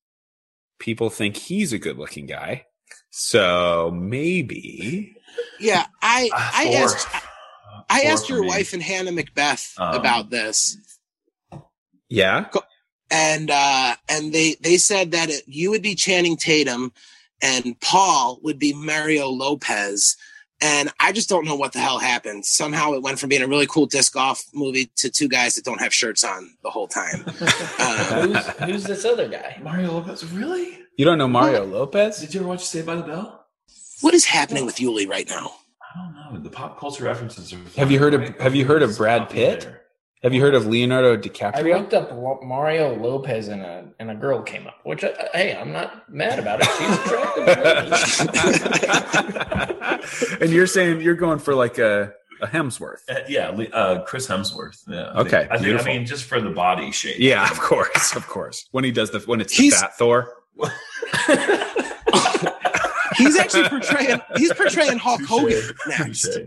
Speaker 3: people think he's a good-looking guy. So maybe
Speaker 1: Yeah, I
Speaker 4: Ah,
Speaker 1: I asked I
Speaker 4: Four
Speaker 1: asked your
Speaker 4: me.
Speaker 1: wife and Hannah McBeth
Speaker 4: Um,
Speaker 1: about this.
Speaker 3: Yeah.
Speaker 1: and uh, and they they said that it, you would be Channing Tatum, and Paul would be Mario Lopez. And I just don't know what the hell happened. Somehow it went from being a really cool disc golf movie to two guys that don't have shirts on the whole time. (laughs) Uh,
Speaker 5: who's, who's this other guy?
Speaker 4: Mario Lopez. Really?
Speaker 3: You don't know Mario Lopez?
Speaker 4: Did you ever watch Saved by the Bell?
Speaker 1: what is happening with Yuli right now?
Speaker 4: I don't know. The pop culture references are.
Speaker 3: Have you heard of- have you heard of Brad Pitt?
Speaker 4: there.
Speaker 3: Have you heard of Leonardo DiCaprio?
Speaker 5: I looked up Mario Lopez and a and a girl came up. Which, uh, hey, I'm not mad about it. She's attractive. (laughs)
Speaker 3: and you're saying you're going for like a, a Hemsworth.
Speaker 4: Uh, yeah, uh, Chris Hemsworth. Yeah. I think-
Speaker 3: Okay,
Speaker 4: I think. I mean, just for the body shape.
Speaker 3: Yeah, of course, of course. When he does the when it's the fat Thor. (laughs)
Speaker 1: He's actually portraying he's portraying Hulk
Speaker 4: Touche.
Speaker 1: Hogan next.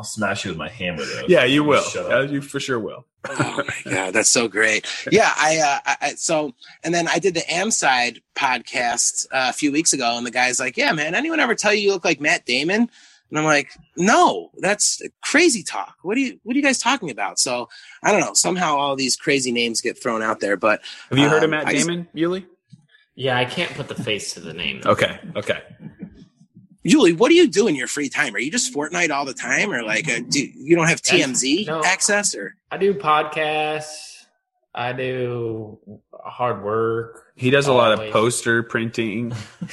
Speaker 4: Touche. I'll smash you with my hammer, though.
Speaker 3: Yeah, you will.
Speaker 4: Shut
Speaker 3: Uh, you for sure will.
Speaker 1: Oh my (laughs) god, that's so great. Yeah, I, uh, I, I so and then I did the Amside podcast uh, a few weeks ago, and the guy's like, "Yeah, man, anyone ever tell you you look like Matt Damon?" And I'm like, "No, that's crazy talk. What are you What are you guys talking about?" So I don't know. Somehow all these crazy names get thrown out there, but
Speaker 3: Have you heard of
Speaker 1: Um,
Speaker 3: Matt Damon, Yuli?
Speaker 5: yeah, I can't put the face to the name.
Speaker 3: Okay, okay.
Speaker 1: Julie, what do you do in your free time? Are you just Fortnite all the time, or like, uh, do you don't have TMZ
Speaker 5: No.
Speaker 1: access, or
Speaker 5: I do podcasts. I do hard work.
Speaker 3: He does a lot of poster printing. (laughs)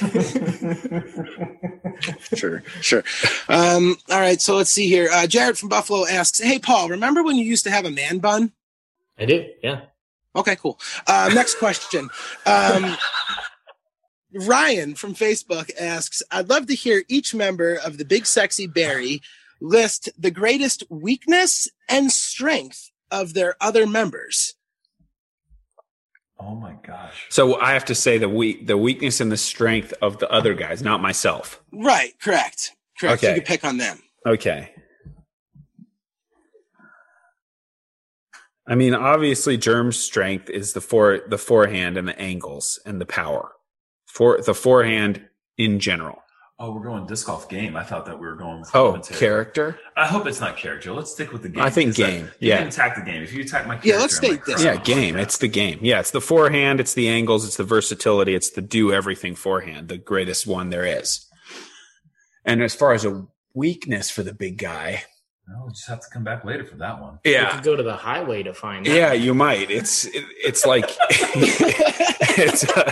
Speaker 1: sure, sure. Um, all right, so let's see here. Uh, Jared from Buffalo asks, "Hey, Paul, remember when you used to have a man bun?"
Speaker 5: I do. Yeah.
Speaker 1: Okay, cool. Uh, next question. Um, Ryan from Facebook asks, I'd love to hear each member of the Big Sexy Barry list the greatest weakness and strength of their other members.
Speaker 4: Oh my gosh.
Speaker 3: So I have to say the weak the weakness and the strength of the other guys, not myself.
Speaker 1: Right, correct. Correct.
Speaker 3: Okay.
Speaker 1: You can pick on them.
Speaker 3: Okay. I mean, obviously, Jerm's strength is the fore the forehand and the angles and the power. For the forehand in general.
Speaker 4: Oh, we're going disc golf game. I thought that we were going. With
Speaker 3: Oh,
Speaker 4: commentary.
Speaker 3: character.
Speaker 4: I hope it's not character. Let's stick with the game.
Speaker 3: I think
Speaker 4: Because,
Speaker 3: game,
Speaker 4: You
Speaker 3: yeah.
Speaker 4: can attack the game. If you attack my character,
Speaker 1: Yeah, let's
Speaker 4: I'm
Speaker 1: stay
Speaker 4: like,
Speaker 1: disc.
Speaker 3: Yeah,
Speaker 1: golf.
Speaker 3: game. It's the game. Yeah, it's the forehand. It's the angles. It's the versatility. It's the do everything forehand. The greatest one there is. And as far as a weakness for the big guy,
Speaker 4: No, we just have to come back later for that one.
Speaker 5: You
Speaker 3: yeah,
Speaker 5: could go to the highway to find out.
Speaker 3: Yeah, you might. It's it, it's like (laughs) it's uh,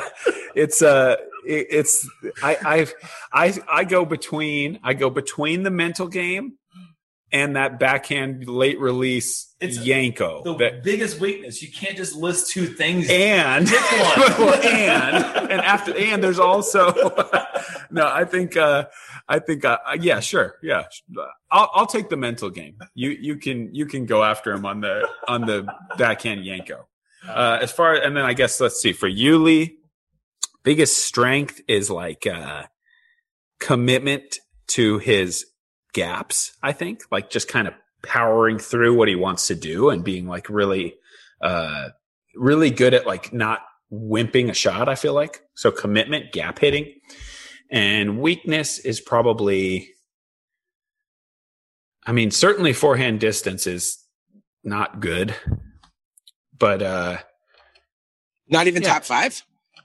Speaker 3: it's uh it, it's I I've I I go between I go between the mental game and that backhand late release
Speaker 4: It's
Speaker 3: Yanko.
Speaker 4: the
Speaker 3: That-
Speaker 4: biggest weakness. You can't just list two things.
Speaker 3: and
Speaker 4: Pick one. (laughs)
Speaker 3: well, and and after and there's also (laughs) no i think uh i think uh, yeah sure yeah i'll i'll take the mental game you you can you can go after him on the on the backhand yanko uh as far and then i guess let's see for yuli biggest strength is like uh commitment to his gaps i think like just kind of powering through what he wants to do and being like really uh really good at like not wimping a shot, I feel like. So commitment, gap hitting. And weakness is probably I mean, certainly forehand distance is not good. But uh
Speaker 7: Not even
Speaker 3: Yeah.
Speaker 7: top five?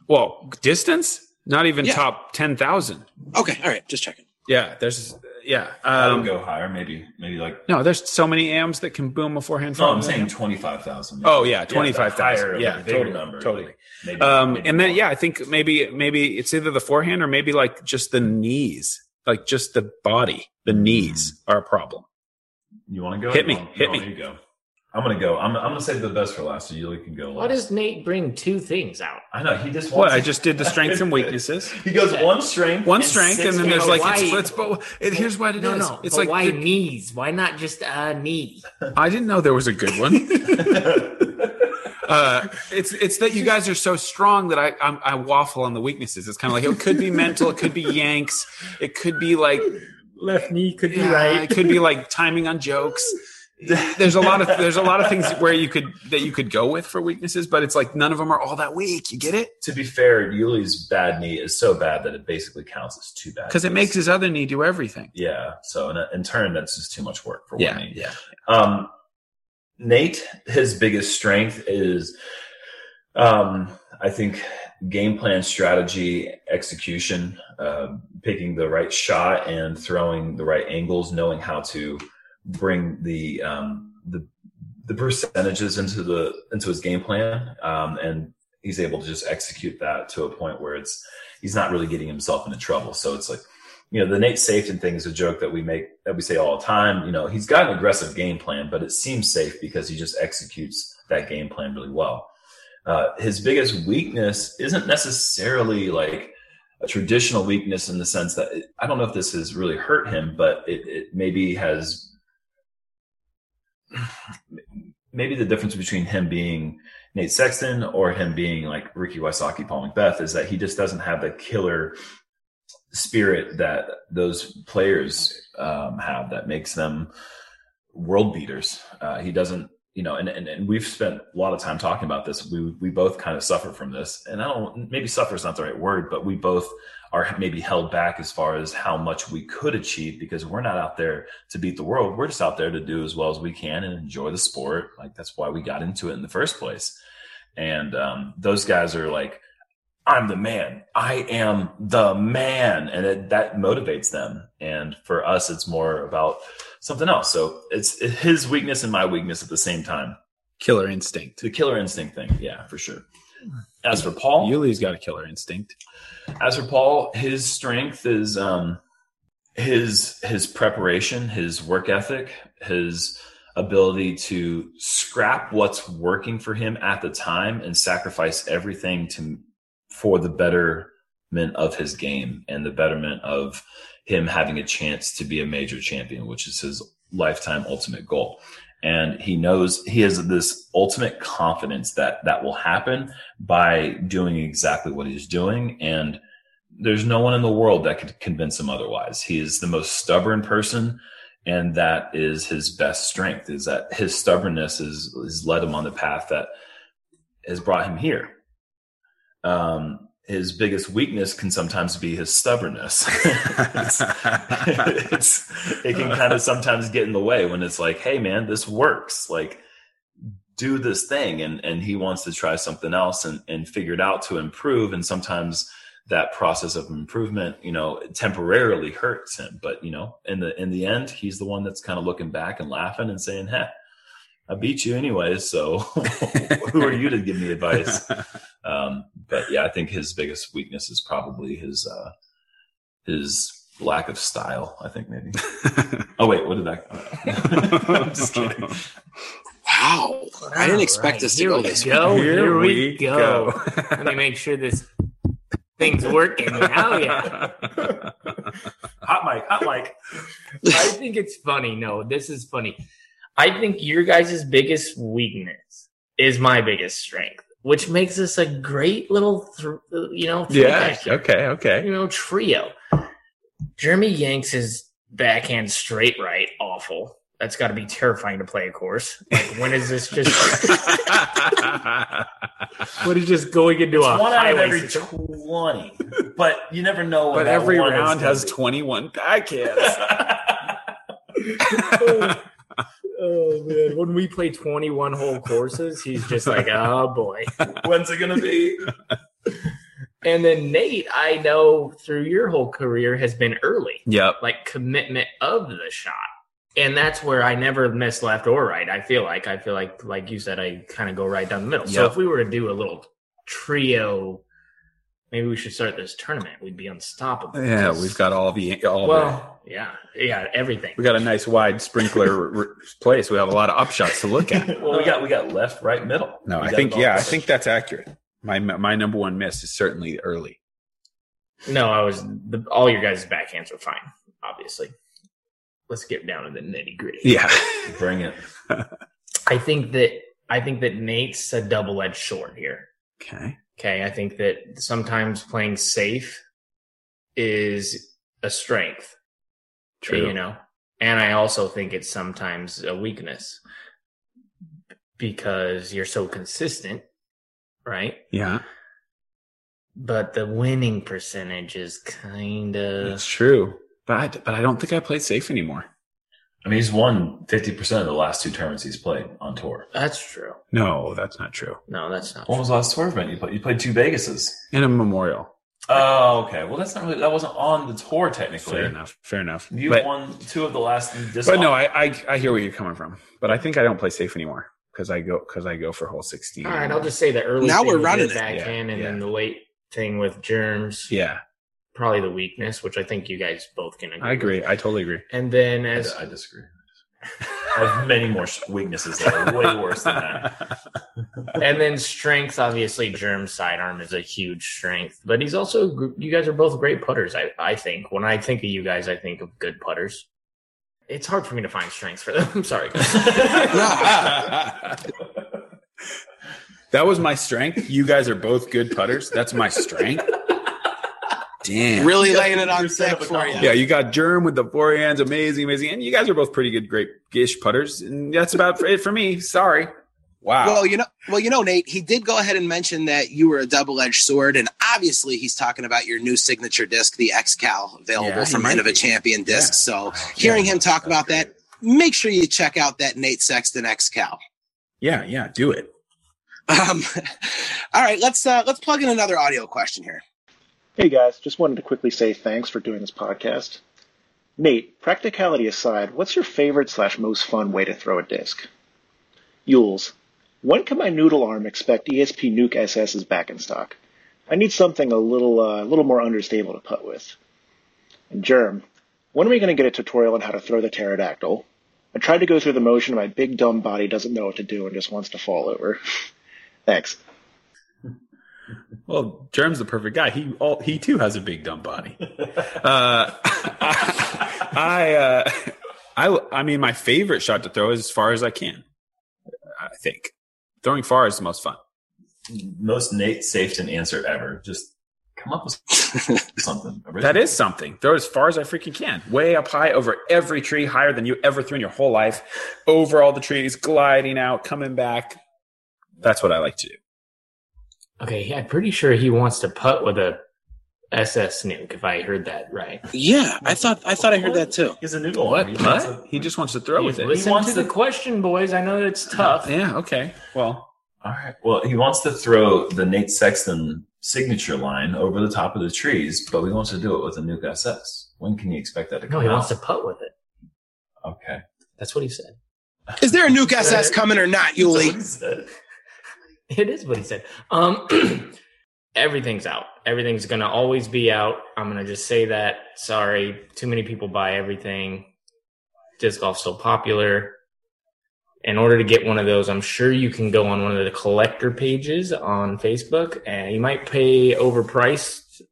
Speaker 3: Well, distance? Not even
Speaker 7: Yeah.
Speaker 3: top ten thousand.
Speaker 7: Okay, all right, just checking.
Speaker 3: Yeah, there's yeah.
Speaker 4: I would
Speaker 3: Um,
Speaker 4: go higher, maybe, maybe like.
Speaker 3: no, there's so many AMs that can boom a forehand.
Speaker 4: No, I'm
Speaker 3: forehand.
Speaker 4: saying twenty-five thousand.
Speaker 3: Oh yeah, twenty five thousand. Yeah,
Speaker 4: bigger
Speaker 3: totally,
Speaker 4: number.
Speaker 3: totally.
Speaker 4: like, maybe,
Speaker 3: Um,
Speaker 4: maybe
Speaker 3: and then
Speaker 4: more.
Speaker 3: yeah, I think maybe maybe it's either the forehand or maybe like just the knees, like just the body. The knees are a problem.
Speaker 4: you want to go?
Speaker 3: Hit me,
Speaker 4: wanna-
Speaker 3: hit
Speaker 4: you want
Speaker 3: me.
Speaker 4: to go. I'm gonna go. I'm, I'm gonna save the best for last, so you can go.
Speaker 5: Why
Speaker 4: last.
Speaker 5: does Nate bring two things out?
Speaker 4: I know he just
Speaker 3: What
Speaker 4: wants.
Speaker 3: I just did the strengths and (laughs) weaknesses.
Speaker 4: He goes one strength,
Speaker 3: One
Speaker 4: and
Speaker 3: strength,
Speaker 4: six
Speaker 3: and then there's
Speaker 4: weaknesses.
Speaker 3: like
Speaker 5: why-
Speaker 3: it's, it's but it, here's what it is.
Speaker 5: No, no.
Speaker 3: It's
Speaker 5: but
Speaker 3: like
Speaker 5: why
Speaker 3: the-
Speaker 5: knees? Why not just a knee?
Speaker 3: I didn't know there was a good one. (laughs) uh, it's it's that you guys are so strong that I I'm, I waffle on the weaknesses. It's kind of like it could be mental, it could be yanks, it could be like
Speaker 5: Left knee could be
Speaker 3: Yeah, right, It could be like timing on jokes. There's a lot of there's a lot of things where you could that you could go with for weaknesses, but it's like none of them are all that weak. You get it?
Speaker 4: to be fair, Yuli's bad knee is so bad that it basically counts as too bad.
Speaker 3: Because it makes his other knee do everything.
Speaker 4: yeah. So in, in turn, that's just too much work for
Speaker 3: Yeah,
Speaker 4: one knee.
Speaker 3: yeah.
Speaker 4: Um, Nate, his biggest strength is, um, I think, game plan strategy, execution, uh, picking the right shot and throwing the right angles, knowing how to bring the um, the the percentages into the into his game plan, um, and he's able to just execute that to a point where it's he's not really getting himself into trouble. So it's like you know, the Nate Safety thing is a joke that we make that we say all the time. You know, he's got an aggressive game plan, but it seems safe because he just executes that game plan really well. Uh, his biggest weakness isn't necessarily like a traditional weakness in the sense that it, I don't know if this has really hurt him, but it, it maybe has (sighs) maybe the difference between him being Nate Sexton or him being like Ricky Wysocki, Paul McBeth is that he just doesn't have the killer spirit that those players um, have that makes them world beaters. Uh, he doesn't, you know, and, and, and we've spent a lot of time talking about this. We, we both kind of suffer from this and I don't, maybe suffer is not the right word, but we both are maybe held back as far as how much we could achieve because we're not out there to beat the world. We're just out there to do as well as we can and enjoy the sport. Like that's why we got into it in the first place. And um, those guys are like, I'm the man. I am the man. And it, that motivates them. And for us, it's more about something else. So it's his weakness and my weakness at the same time.
Speaker 3: Killer instinct.
Speaker 4: The killer instinct thing. Yeah, for sure. As for Paul,
Speaker 3: Yuli's got a killer instinct.
Speaker 4: as for Paul, his strength is um, his his preparation, his work ethic, his ability to scrap what's working for him at the time and sacrifice everything to for the betterment of his game and the betterment of him having a chance to be a major champion, which is his lifetime ultimate goal. And he knows he has this ultimate confidence that that will happen by doing exactly what he's doing. And there's no one in the world that could convince him otherwise. He is the most stubborn person. And that is his best strength is that his stubbornness is, has led him on the path that has brought him here. Um, his biggest weakness can sometimes be his stubbornness. (laughs) it's, (laughs) it's, it can kind of sometimes get in the way when it's like, hey man, this works. Like, do this thing. And and he wants to try something else and, and figure it out to improve. And sometimes that process of improvement, you know, temporarily hurts him. But you know, in the in the end, he's the one that's kind of looking back and laughing and saying, Hey, I beat you anyways, so (laughs) who are you to give me advice? (laughs) Um, but yeah, I think his biggest weakness is probably his uh, his lack of style. I think maybe. (laughs) oh wait, what did that? I'm just kidding.
Speaker 7: Wow. I didn't expect
Speaker 5: Alright,
Speaker 7: this to
Speaker 5: here
Speaker 7: go this
Speaker 5: go.
Speaker 7: way.
Speaker 5: Here, we go. Let me make sure this thing's working. Hell yeah.
Speaker 4: Hot mic, hot mic.
Speaker 5: I think it's funny. No, this is funny. I think your guys' biggest weakness is my biggest strength, which makes us a great little, th- you know,
Speaker 3: yeah.
Speaker 5: here.
Speaker 3: Okay. Okay.
Speaker 5: you know, trio. Jeremy Yanks is backhand straight right awful. That's got to be terrifying to play, of course. Like, when is this just? (laughs) what is just going into
Speaker 4: It's
Speaker 5: a
Speaker 4: one out of every
Speaker 5: system?
Speaker 4: twenty, but you never know. When
Speaker 3: but every round has
Speaker 4: be.
Speaker 3: 21 backhands. (laughs) (laughs)
Speaker 5: Oh man, when we play twenty-one hole courses, he's just like, oh boy. (laughs)
Speaker 4: When's it gonna be?
Speaker 5: And then Nate, I know through your whole career has been early.
Speaker 3: yep.
Speaker 5: like commitment of the shot. And that's where I never miss left or right. I feel like I feel like like you said, I kind of go right down the middle. So if we were to do a little trio, maybe we should start this tournament. We'd be unstoppable.
Speaker 3: Yeah, we've got all the all the
Speaker 5: well, yeah, yeah, everything.
Speaker 3: we got a nice wide sprinkler r- place. We have a lot of upshots to look at. (laughs)
Speaker 4: well, we got we got left, right, middle.
Speaker 3: No,
Speaker 4: We
Speaker 3: I think yeah, I think that's accurate. My my number one miss is certainly early.
Speaker 5: No, I was the, all your guys' backhands were fine. Obviously, let's get down to the nitty gritty.
Speaker 3: Yeah. (laughs)
Speaker 4: bring it. (laughs)
Speaker 5: I think that I think that Nate's a double edged sword here.
Speaker 3: Okay.
Speaker 5: Okay, I think that sometimes playing safe is a strength.
Speaker 3: True.
Speaker 5: You know, and I also think it's sometimes a weakness because you're so consistent, right?
Speaker 3: Yeah,
Speaker 5: But the winning percentage is kind of
Speaker 3: that's true. But I, but I don't think I played safe anymore.
Speaker 4: I mean, he's won fifty percent of the last two tournaments he's played on tour.
Speaker 5: that's true.
Speaker 3: No, that's not true.
Speaker 5: No, that's not.
Speaker 4: When
Speaker 5: True.
Speaker 4: was the last tour event you played? You played two Vegases.
Speaker 3: In a memorial.
Speaker 4: Oh, okay. Well, that's not really. That wasn't on the tour technically.
Speaker 3: Fair enough. Fair enough.
Speaker 4: You
Speaker 3: but,
Speaker 4: won two of the last. Disc
Speaker 3: but no. I, I I hear where you're coming from. But I think I don't play safe anymore because I go because I go for hole sixteen.
Speaker 5: All right, I'll just say the early
Speaker 7: Now
Speaker 5: thing
Speaker 7: we're running it.
Speaker 5: backhand,
Speaker 3: Yeah,
Speaker 5: and then the late thing with Jerm's.
Speaker 3: Yeah,
Speaker 5: probably the weakness, which I think you guys both can agree.
Speaker 3: I agree.
Speaker 5: with.
Speaker 3: I totally agree.
Speaker 5: And then
Speaker 4: I,
Speaker 5: as
Speaker 4: I disagree. (laughs) I have many more weaknesses that are way worse than that. (laughs)
Speaker 5: and then strength, obviously, Jerm's sidearm is a huge strength, but he's also, you guys are both great putters. I I think when I think of you guys, I think of good putters. It's hard for me to find strengths for them. (laughs) I'm sorry. (laughs)
Speaker 3: that was my strength. You guys are both good putters. That's my strength. Damn.
Speaker 7: Really laying it on
Speaker 4: set
Speaker 7: thick for you.
Speaker 3: Yeah, you got Jerm with the forehands, amazing, amazing, and you guys are both pretty good, great gish putters, and that's about it for me. Sorry. Wow.
Speaker 7: Well, you know, well, you know, Nate, he did go ahead and mention that you were a double-edged sword, and obviously, he's talking about your new signature disc, the XCal, available
Speaker 3: Yeah,
Speaker 7: from
Speaker 3: might
Speaker 7: Innova
Speaker 3: be.
Speaker 7: Champion
Speaker 3: Yeah.
Speaker 7: Discs. So, hearing him talk about that, make sure you check out that Nate Sexton XCal.
Speaker 3: yeah, yeah, do it.
Speaker 7: Um, (laughs) all right, let's uh, let's plug in another audio question here.
Speaker 8: Hey guys, just wanted to quickly say thanks for doing this podcast. Nate, practicality aside, what's your favorite slash most fun way to throw a disc? Yules, when can my noodle arm expect ESP Nuke SS is back in stock? I need something a little uh, little more understable to putt with. And Jerm, when are we going to get a tutorial on how to throw the pterodactyl? I tried to go through the motion, my big dumb body doesn't know what to do and just wants to fall over. (laughs) Thanks.
Speaker 3: Well, Jerm's the perfect guy. He all, he too has a big dumb body. Uh, (laughs) I uh, I I mean, my favorite shot to throw is as far as I can. I think throwing far is the most fun.
Speaker 4: Most Nate Safety answer ever. Just come up with (laughs) something.
Speaker 3: That is something. Throw as far as I freaking can. Way up high over every tree, higher than you ever threw in your whole life. Over all the trees, gliding out, coming back. That's what I like to do.
Speaker 5: Okay, I'm pretty sure he wants to putt with a SS nuke. If I heard that right.
Speaker 7: Yeah, I thought I thought I heard that too.
Speaker 4: He's a nuke
Speaker 3: What?
Speaker 4: He wants
Speaker 3: Putt? He just wants to throw with it.
Speaker 5: Listen
Speaker 4: wants
Speaker 5: to the
Speaker 4: to-
Speaker 5: question, boys. I know it's tough.
Speaker 3: Yeah, okay. Well,
Speaker 4: All right. Well, he wants to throw the Nate Sexton signature line over the top of the trees, but he wants to do it with a Nuke SS. When can you expect that to come
Speaker 5: No, he
Speaker 4: out?
Speaker 5: wants to putt with it.
Speaker 4: Okay.
Speaker 5: That's what he said.
Speaker 7: Is there a Nuke SS (laughs) coming or not,
Speaker 4: That's what
Speaker 7: Yuli? (laughs)
Speaker 5: It is what he said. Um, (clears throat) everything's out. Everything's gonna always be out. I'm gonna just say that. Sorry, too many people buy everything. Disc golf's so popular. in order to get one of those, I'm sure you can go on one of the collector pages on Facebook, and you might pay overpriced,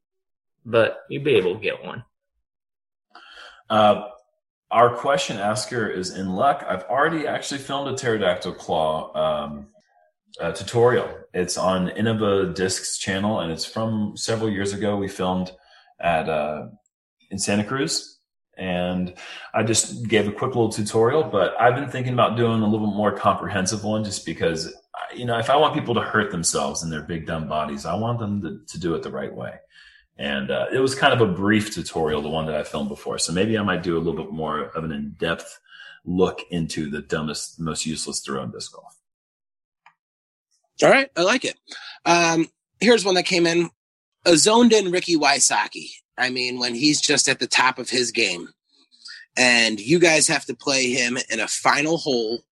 Speaker 5: but you'll be able to get one.
Speaker 4: Uh, our question asker is in luck. I've already actually filmed a pterodactyl claw um, uh, tutorial. It's on Innova Discs channel, and it's from several years ago. We filmed at uh, in Santa Cruz, and I just gave a quick little tutorial. But I've been thinking about doing a little more comprehensive one, just because you know if I want people to hurt themselves in their big dumb bodies, I want them to, to do it the right way. And uh, it was kind of a brief tutorial, the one that I filmed before. So maybe I might do a little bit more of an in depth look into the dumbest, most useless throw in disc golf.
Speaker 1: All right, I like it. Um, here's one that came in: a zoned in Ricky Wysocki. I mean, when he's just at the top of his game, and you guys have to play him in a final hole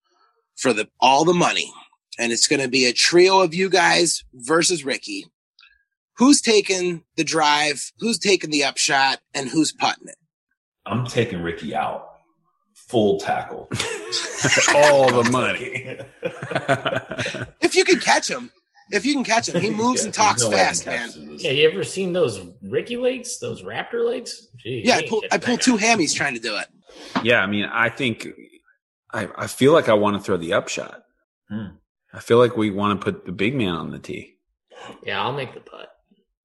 Speaker 1: for the all the money, and it's going to be a trio of you guys versus Ricky. Who's taking the drive? Who's taking the upshot? And who's putting it?
Speaker 4: I'm taking Ricky out. Full tackle. (laughs)
Speaker 3: All the money. (laughs)
Speaker 1: if you can catch him, if you can catch him, he (laughs) moves
Speaker 4: Yeah,
Speaker 1: and talks
Speaker 4: no
Speaker 1: fast, man.
Speaker 5: Yeah, you ever seen those Ricky legs, those Raptor legs? Gee,
Speaker 1: Yeah, I pulled I pulled two hammies trying to do it.
Speaker 3: Yeah, I mean, I think I, I feel like I want to throw the upshot.
Speaker 4: Hmm.
Speaker 3: I feel like we want to put the big man on the tee.
Speaker 5: Yeah, I'll make the putt.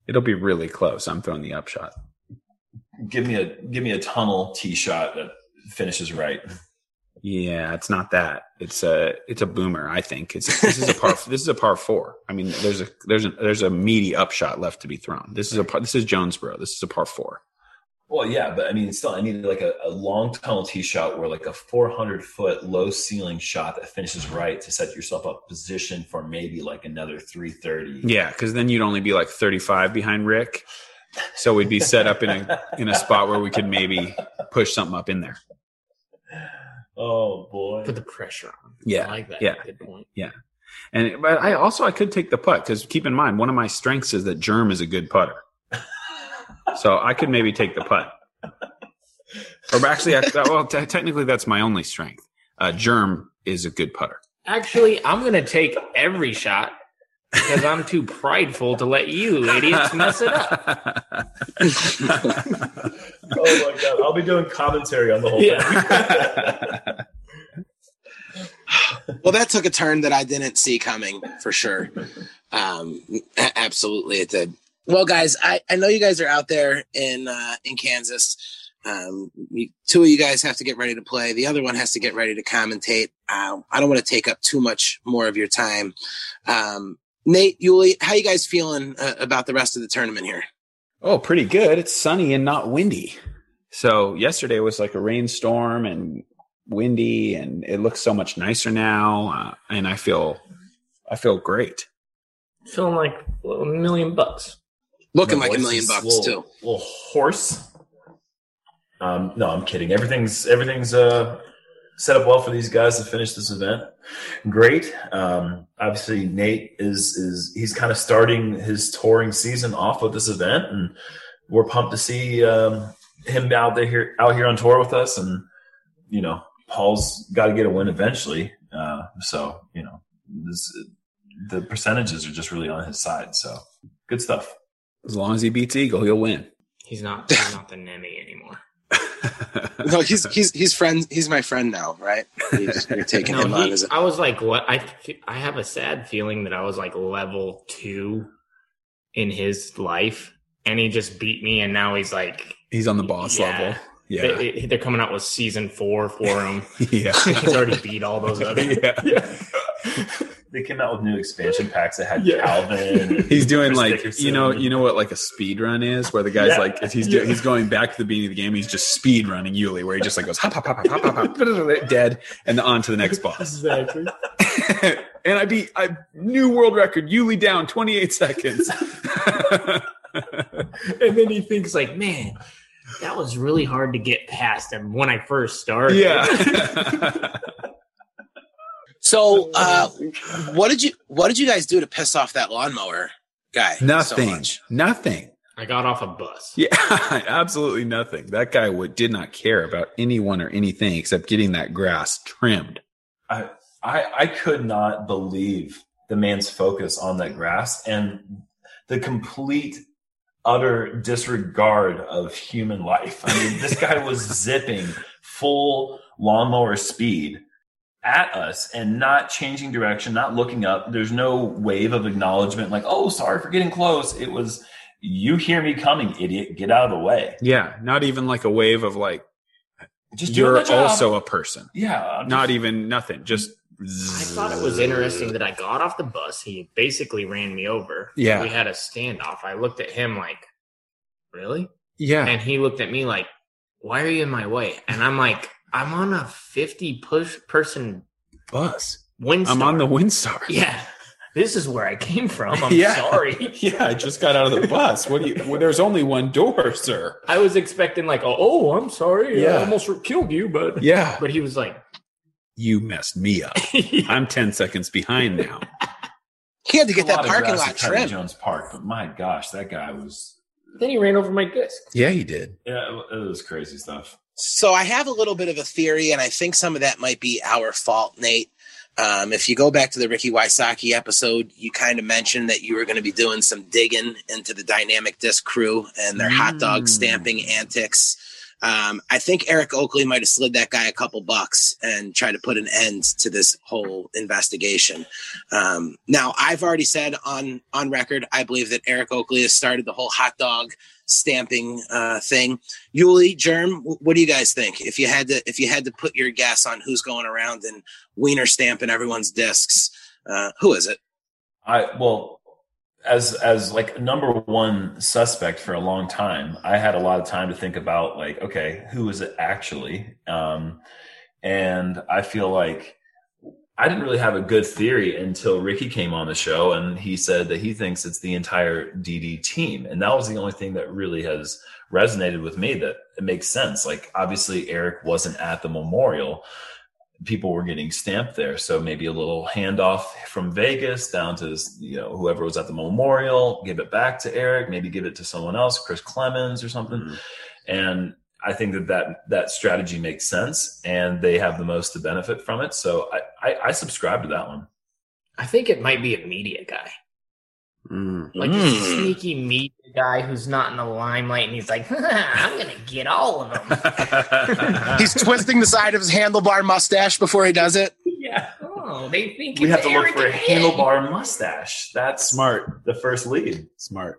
Speaker 3: It'll be really close. I'm throwing the upshot.
Speaker 4: Give me a give me a tunnel tee shot that finishes right.
Speaker 3: Yeah, it's not that. It's a it's a boomer. I think it's this is a par (laughs) this is a par four. I mean, there's a there's a there's a meaty upshot left to be thrown. This is a par, this is Jonesboro. This is a par four.
Speaker 4: Well, yeah, but I mean, still, I need like a, a long tunnel tee shot where like a 400 foot low ceiling shot that finishes right to set yourself up position for maybe like another 330.
Speaker 3: Yeah, because then you'd only be like 35 behind Rick. So we'd be set up in a in a spot where we could maybe push something up in there.
Speaker 4: Oh boy.
Speaker 5: Put the pressure on.
Speaker 3: Yeah,
Speaker 5: I like that.
Speaker 3: yeah.
Speaker 5: Good point.
Speaker 3: Yeah, and but I also I could take the putt because keep in mind one of my strengths is that Jerm is a good putter. so I could maybe take the putt. Or actually, I, well, te- technically that's my only strength. Uh, Jerm is a good putter.
Speaker 5: Actually, I'm going to take every shot because I'm too prideful to let you idiots mess it up.
Speaker 4: oh my god, I'll be doing commentary on the whole thing.
Speaker 1: Well, that took a turn that I didn't see coming for sure. Um, a- absolutely, it did. Well, guys, I, I know you guys are out there in uh, in Kansas. Um, you, two of you guys have to get ready to play. The other one has to get ready to commentate. Uh, I don't want to take up too much more of your time. Um, Nate, Yuli, how you guys feeling uh, about the rest of the tournament here?
Speaker 3: Oh, pretty good. It's sunny and not windy. So yesterday was like a rainstorm and windy, and it looks so much nicer now. Uh, and I feel, I feel great.
Speaker 5: Feeling like a million bucks.
Speaker 1: Looking
Speaker 4: My
Speaker 1: like a million bucks
Speaker 4: little,
Speaker 1: too.
Speaker 4: Little horse. Um, no, I'm kidding. Everything's everything's uh, set up well for these guys to finish this event. Great. Um, obviously, Nate is is he's kind of starting his touring season off with this event, and we're pumped to see um, him out there here out here on tour with us. And you know, Paul's got to get a win eventually. Uh, so you know, this, the percentages are just really on his side. So good stuff.
Speaker 3: As long as he beats Eagle, he'll win.
Speaker 5: He's not. He's not the Nemi anymore.
Speaker 1: No, he's he's he's friend. He's my friend now, right? He's, you're (laughs) taking
Speaker 5: No,
Speaker 1: him on as a
Speaker 5: I was like, what? I I have a sad feeling that I was like level two in his life, and he just beat me, and now he's like,
Speaker 3: He's on the boss
Speaker 5: Yeah.
Speaker 3: level. Yeah.
Speaker 5: they, they're coming out with season four for him. (laughs)
Speaker 3: yeah. (laughs)
Speaker 5: he's already beat all those other.
Speaker 3: yeah.
Speaker 4: They came out with new expansion packs that had
Speaker 5: Yeah.
Speaker 4: Calvin. and (laughs)
Speaker 3: He's doing
Speaker 4: Chris
Speaker 3: like
Speaker 4: Dickerson.
Speaker 3: you know you know what like a speed run is where the guy's
Speaker 4: Yeah.
Speaker 3: like he's do, he's going back to the beginning of the game he's just speed running Yuli where he just like goes hop hop hop hop hop hop, hop dead and on to the next boss
Speaker 5: Exactly. (laughs)
Speaker 3: and I beat I new world record Yuli down 28 seconds (laughs)
Speaker 5: and then he thinks like, man, that was really hard to get past him when I first started.
Speaker 3: yeah
Speaker 1: So, (laughs) uh, what did you what did you guys do to piss off that lawnmower guy?
Speaker 3: nothing
Speaker 1: much?
Speaker 3: nothing
Speaker 5: I got off a bus.
Speaker 3: Yeah, (laughs) absolutely nothing. That guy would did not care about anyone or anything except getting that grass trimmed.
Speaker 4: I, I I could not believe the man's focus on that grass and the complete utter disregard of human life. I mean, this guy was (laughs) zipping full lawnmower speed at us and not changing direction, not looking up. There's no wave of acknowledgement like, oh, sorry for getting close. It was, you hear me coming, idiot. Get out of the way.
Speaker 3: Yeah, not even like a wave of like
Speaker 4: Just
Speaker 3: you're also a person.
Speaker 4: yeah. I'm
Speaker 3: Not
Speaker 4: just-
Speaker 3: even nothing. Just
Speaker 5: I thought it was interesting that I got off the bus. He basically ran me over.
Speaker 3: Yeah.
Speaker 5: We had a standoff. I looked at him like, really?
Speaker 3: yeah.
Speaker 5: And he looked at me like, why are you in my way? And I'm like, I'm on a 50 push person
Speaker 3: bus.
Speaker 5: Windstar.
Speaker 3: I'm on the Windstar. (laughs)
Speaker 5: Yeah. This is where I came from. (laughs) I'm
Speaker 3: Yeah.
Speaker 5: sorry. (laughs)
Speaker 3: Yeah, I just got out of the bus. What do you? Well, there's only one door, sir.
Speaker 5: I was expecting like, oh, oh I'm sorry.
Speaker 3: Yeah.
Speaker 5: I almost killed you, but
Speaker 3: Yeah,
Speaker 5: but he was like,
Speaker 3: you messed me up. I'm ten seconds behind now.
Speaker 1: He had to get that parking lot
Speaker 4: at Teddy
Speaker 1: trimmed.
Speaker 4: Jones Park, but my gosh, that guy was,
Speaker 5: then he ran over my disc.
Speaker 3: Yeah, he did.
Speaker 4: yeah, it was crazy stuff.
Speaker 1: So I have a little bit of a theory, and I think some of that might be our fault, Nate. Um, if you go back to the Ricky Wysocki episode, you kind of mentioned that you were going to be doing some digging into the Dynamic Disc crew and their hot dog
Speaker 3: Mm.
Speaker 1: stamping antics. Um, I think Eric Oakley might have slid that guy a couple bucks and tried to put an end to this whole investigation. Um, now, I've already said on on record, I believe that Eric Oakley has started the whole hot dog stamping uh, thing. Yuli, Jerm, what do you guys think? If you had to, if you had to put your guess on who's going around and wiener stamping everyone's discs, uh, who is it?
Speaker 4: I well, as as like number one suspect for a long time, I had a lot of time to think about like, okay, who is it actually? Um, and I feel like I didn't really have a good theory until Ricky came on the show and he said that he thinks it's the entire DD team, and that was the only thing that really has resonated with me. That it makes sense. Like obviously Eric wasn't at the memorial, people were getting stamped there. So maybe a little handoff from Vegas down to you know whoever was at the memorial, give it back to Eric, maybe give it to someone else, Chris Clemons or something.
Speaker 3: Mhm.
Speaker 4: And I think that, that that strategy makes sense, and they have the most to benefit from it. So I I, I subscribe to that one.
Speaker 5: I think it might be a media guy.
Speaker 3: Mm.
Speaker 5: Like a
Speaker 1: Mm.
Speaker 5: sneaky media guy who's not in the limelight and he's like, (laughs) I'm gonna get all of them. (laughs)
Speaker 1: He's twisting the side of his handlebar mustache before he does it.
Speaker 5: yeah. Oh, they think
Speaker 4: We
Speaker 5: it's
Speaker 4: have to look for a
Speaker 5: again.
Speaker 4: handlebar mustache. That's
Speaker 3: Smart,
Speaker 4: the first lead.
Speaker 3: smart.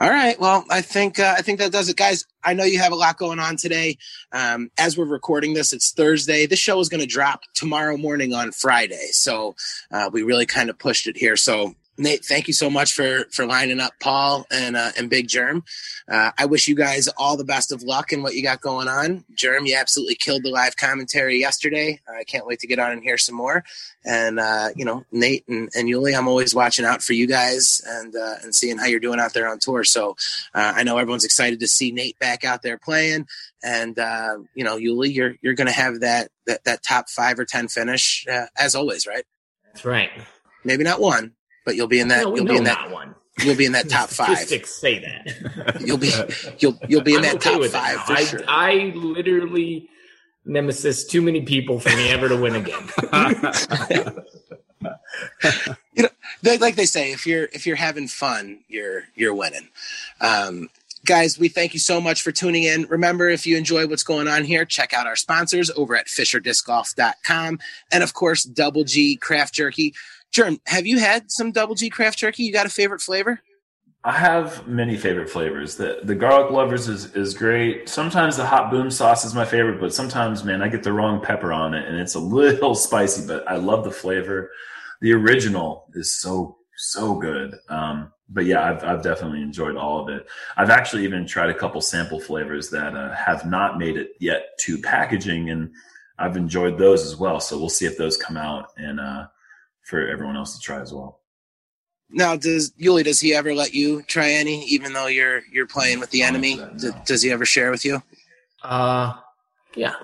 Speaker 1: All right. Well, I think uh, I think that does it, guys. I know you have a lot going on today. Um, as we're recording this, it's Thursday. This show is going to drop tomorrow morning on Friday, so uh, we really kind of pushed it here. So, Nate, thank you so much for for lining up Paul and uh, and Big Jerm. Uh, I wish you guys all the best of luck in what you got going on. Jerm, you absolutely killed the live commentary yesterday. I can't wait to get on and hear some more. And uh, you know, Nate and, and Yuli, I'm always watching out for you guys and uh, and seeing how you're doing out there on tour. So uh, I know everyone's excited to see Nate back out there playing. And uh, you know, Yuli, you're you're going to have that, that that top five or ten finish uh, as always, right?
Speaker 5: That's right.
Speaker 1: Maybe not one, but you'll be in that.
Speaker 5: no,
Speaker 1: you'll be in that.
Speaker 5: one.
Speaker 1: You'll be in that (laughs) top five.
Speaker 5: Statistics say that. (laughs)
Speaker 1: You'll be you'll you'll be in
Speaker 5: I'm
Speaker 1: that
Speaker 5: okay
Speaker 1: top five
Speaker 5: now.
Speaker 1: for
Speaker 5: I,
Speaker 1: sure.
Speaker 5: I literally nemesis too many people for me ever to win again. (laughs)
Speaker 1: You they, like they say, if you're if you're having fun, you're you're winning. Um, guys, we thank you so much for tuning in. Remember, if you enjoy what's going on here, check out our sponsors over at FisherDiscGolf.com and of course Double G Craft Jerky. Jerm, have you had some Double G Craft Jerky? You got a favorite flavor?
Speaker 4: I have many favorite flavors. The the garlic lovers is is great. Sometimes the hot boom sauce is my favorite, but sometimes, man, I get the wrong pepper on it and it's a (laughs) little spicy. But I love the flavor. The original is so so good. Um, but yeah, I've I've definitely enjoyed all of it. I've actually even tried a couple sample flavors that uh, have not made it yet to packaging, and I've enjoyed those as well. So we'll see if those come out and uh, for everyone else to try as well.
Speaker 1: Now, does Yuli? Does he ever let you try any, even though you're you're playing with the enemy?
Speaker 4: no.
Speaker 1: D- does he ever share with you?
Speaker 5: Uh, yeah,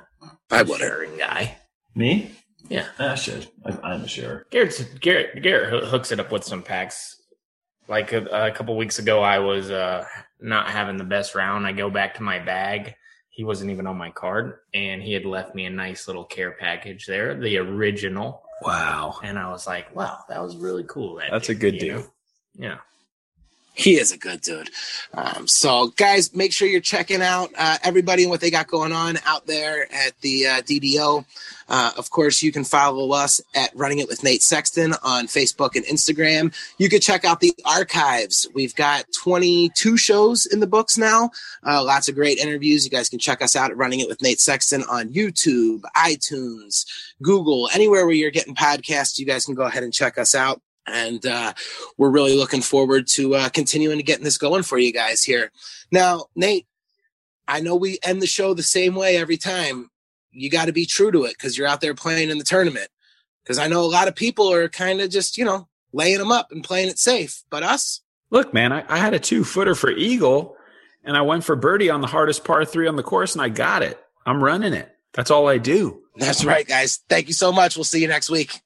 Speaker 1: I
Speaker 5: I'm a
Speaker 1: wouldn't.
Speaker 5: sharing guy.
Speaker 4: Me?
Speaker 5: Yeah.
Speaker 4: I should. I, I'm a sharer.
Speaker 5: Garrett's, Garrett Garrett hooks it up with some packs. Like a, a couple weeks ago, I was uh, not having the best round. I go back to my bag. He wasn't even on my card, and he had left me a nice little care package there, the original.
Speaker 3: Wow.
Speaker 5: And I was like, wow, that was really cool. that
Speaker 3: That's
Speaker 5: day,
Speaker 3: a good deal.
Speaker 5: know? Yeah.
Speaker 1: He is a good dude. Um, so, guys, make sure you're checking out uh, everybody and what they got going on out there at the uh, DDO. Uh, of course, you can follow us at Running It with Nate Sexton on Facebook and Instagram. You could check out the archives. We've got 22 shows in the books now. Uh, lots of great interviews. You guys can check us out at Running It with Nate Sexton on YouTube, iTunes, Google, anywhere where you're getting podcasts. You guys can go ahead and check us out. And uh, we're really looking forward to uh, continuing to getting this going for you guys here. Now, Nate, I know we end the show the same way every time. You got to be true to it because you're out there playing in the tournament. Because I know a lot of people are kind of just, you know, laying them up and playing it safe. But us,
Speaker 3: Look, man, I, I had a two footer for Eagle and I went for birdie on the hardest par three on the course and I got it. I'm running it. That's all I do.
Speaker 1: that's right, guys. Thank you so much. We'll see you next week.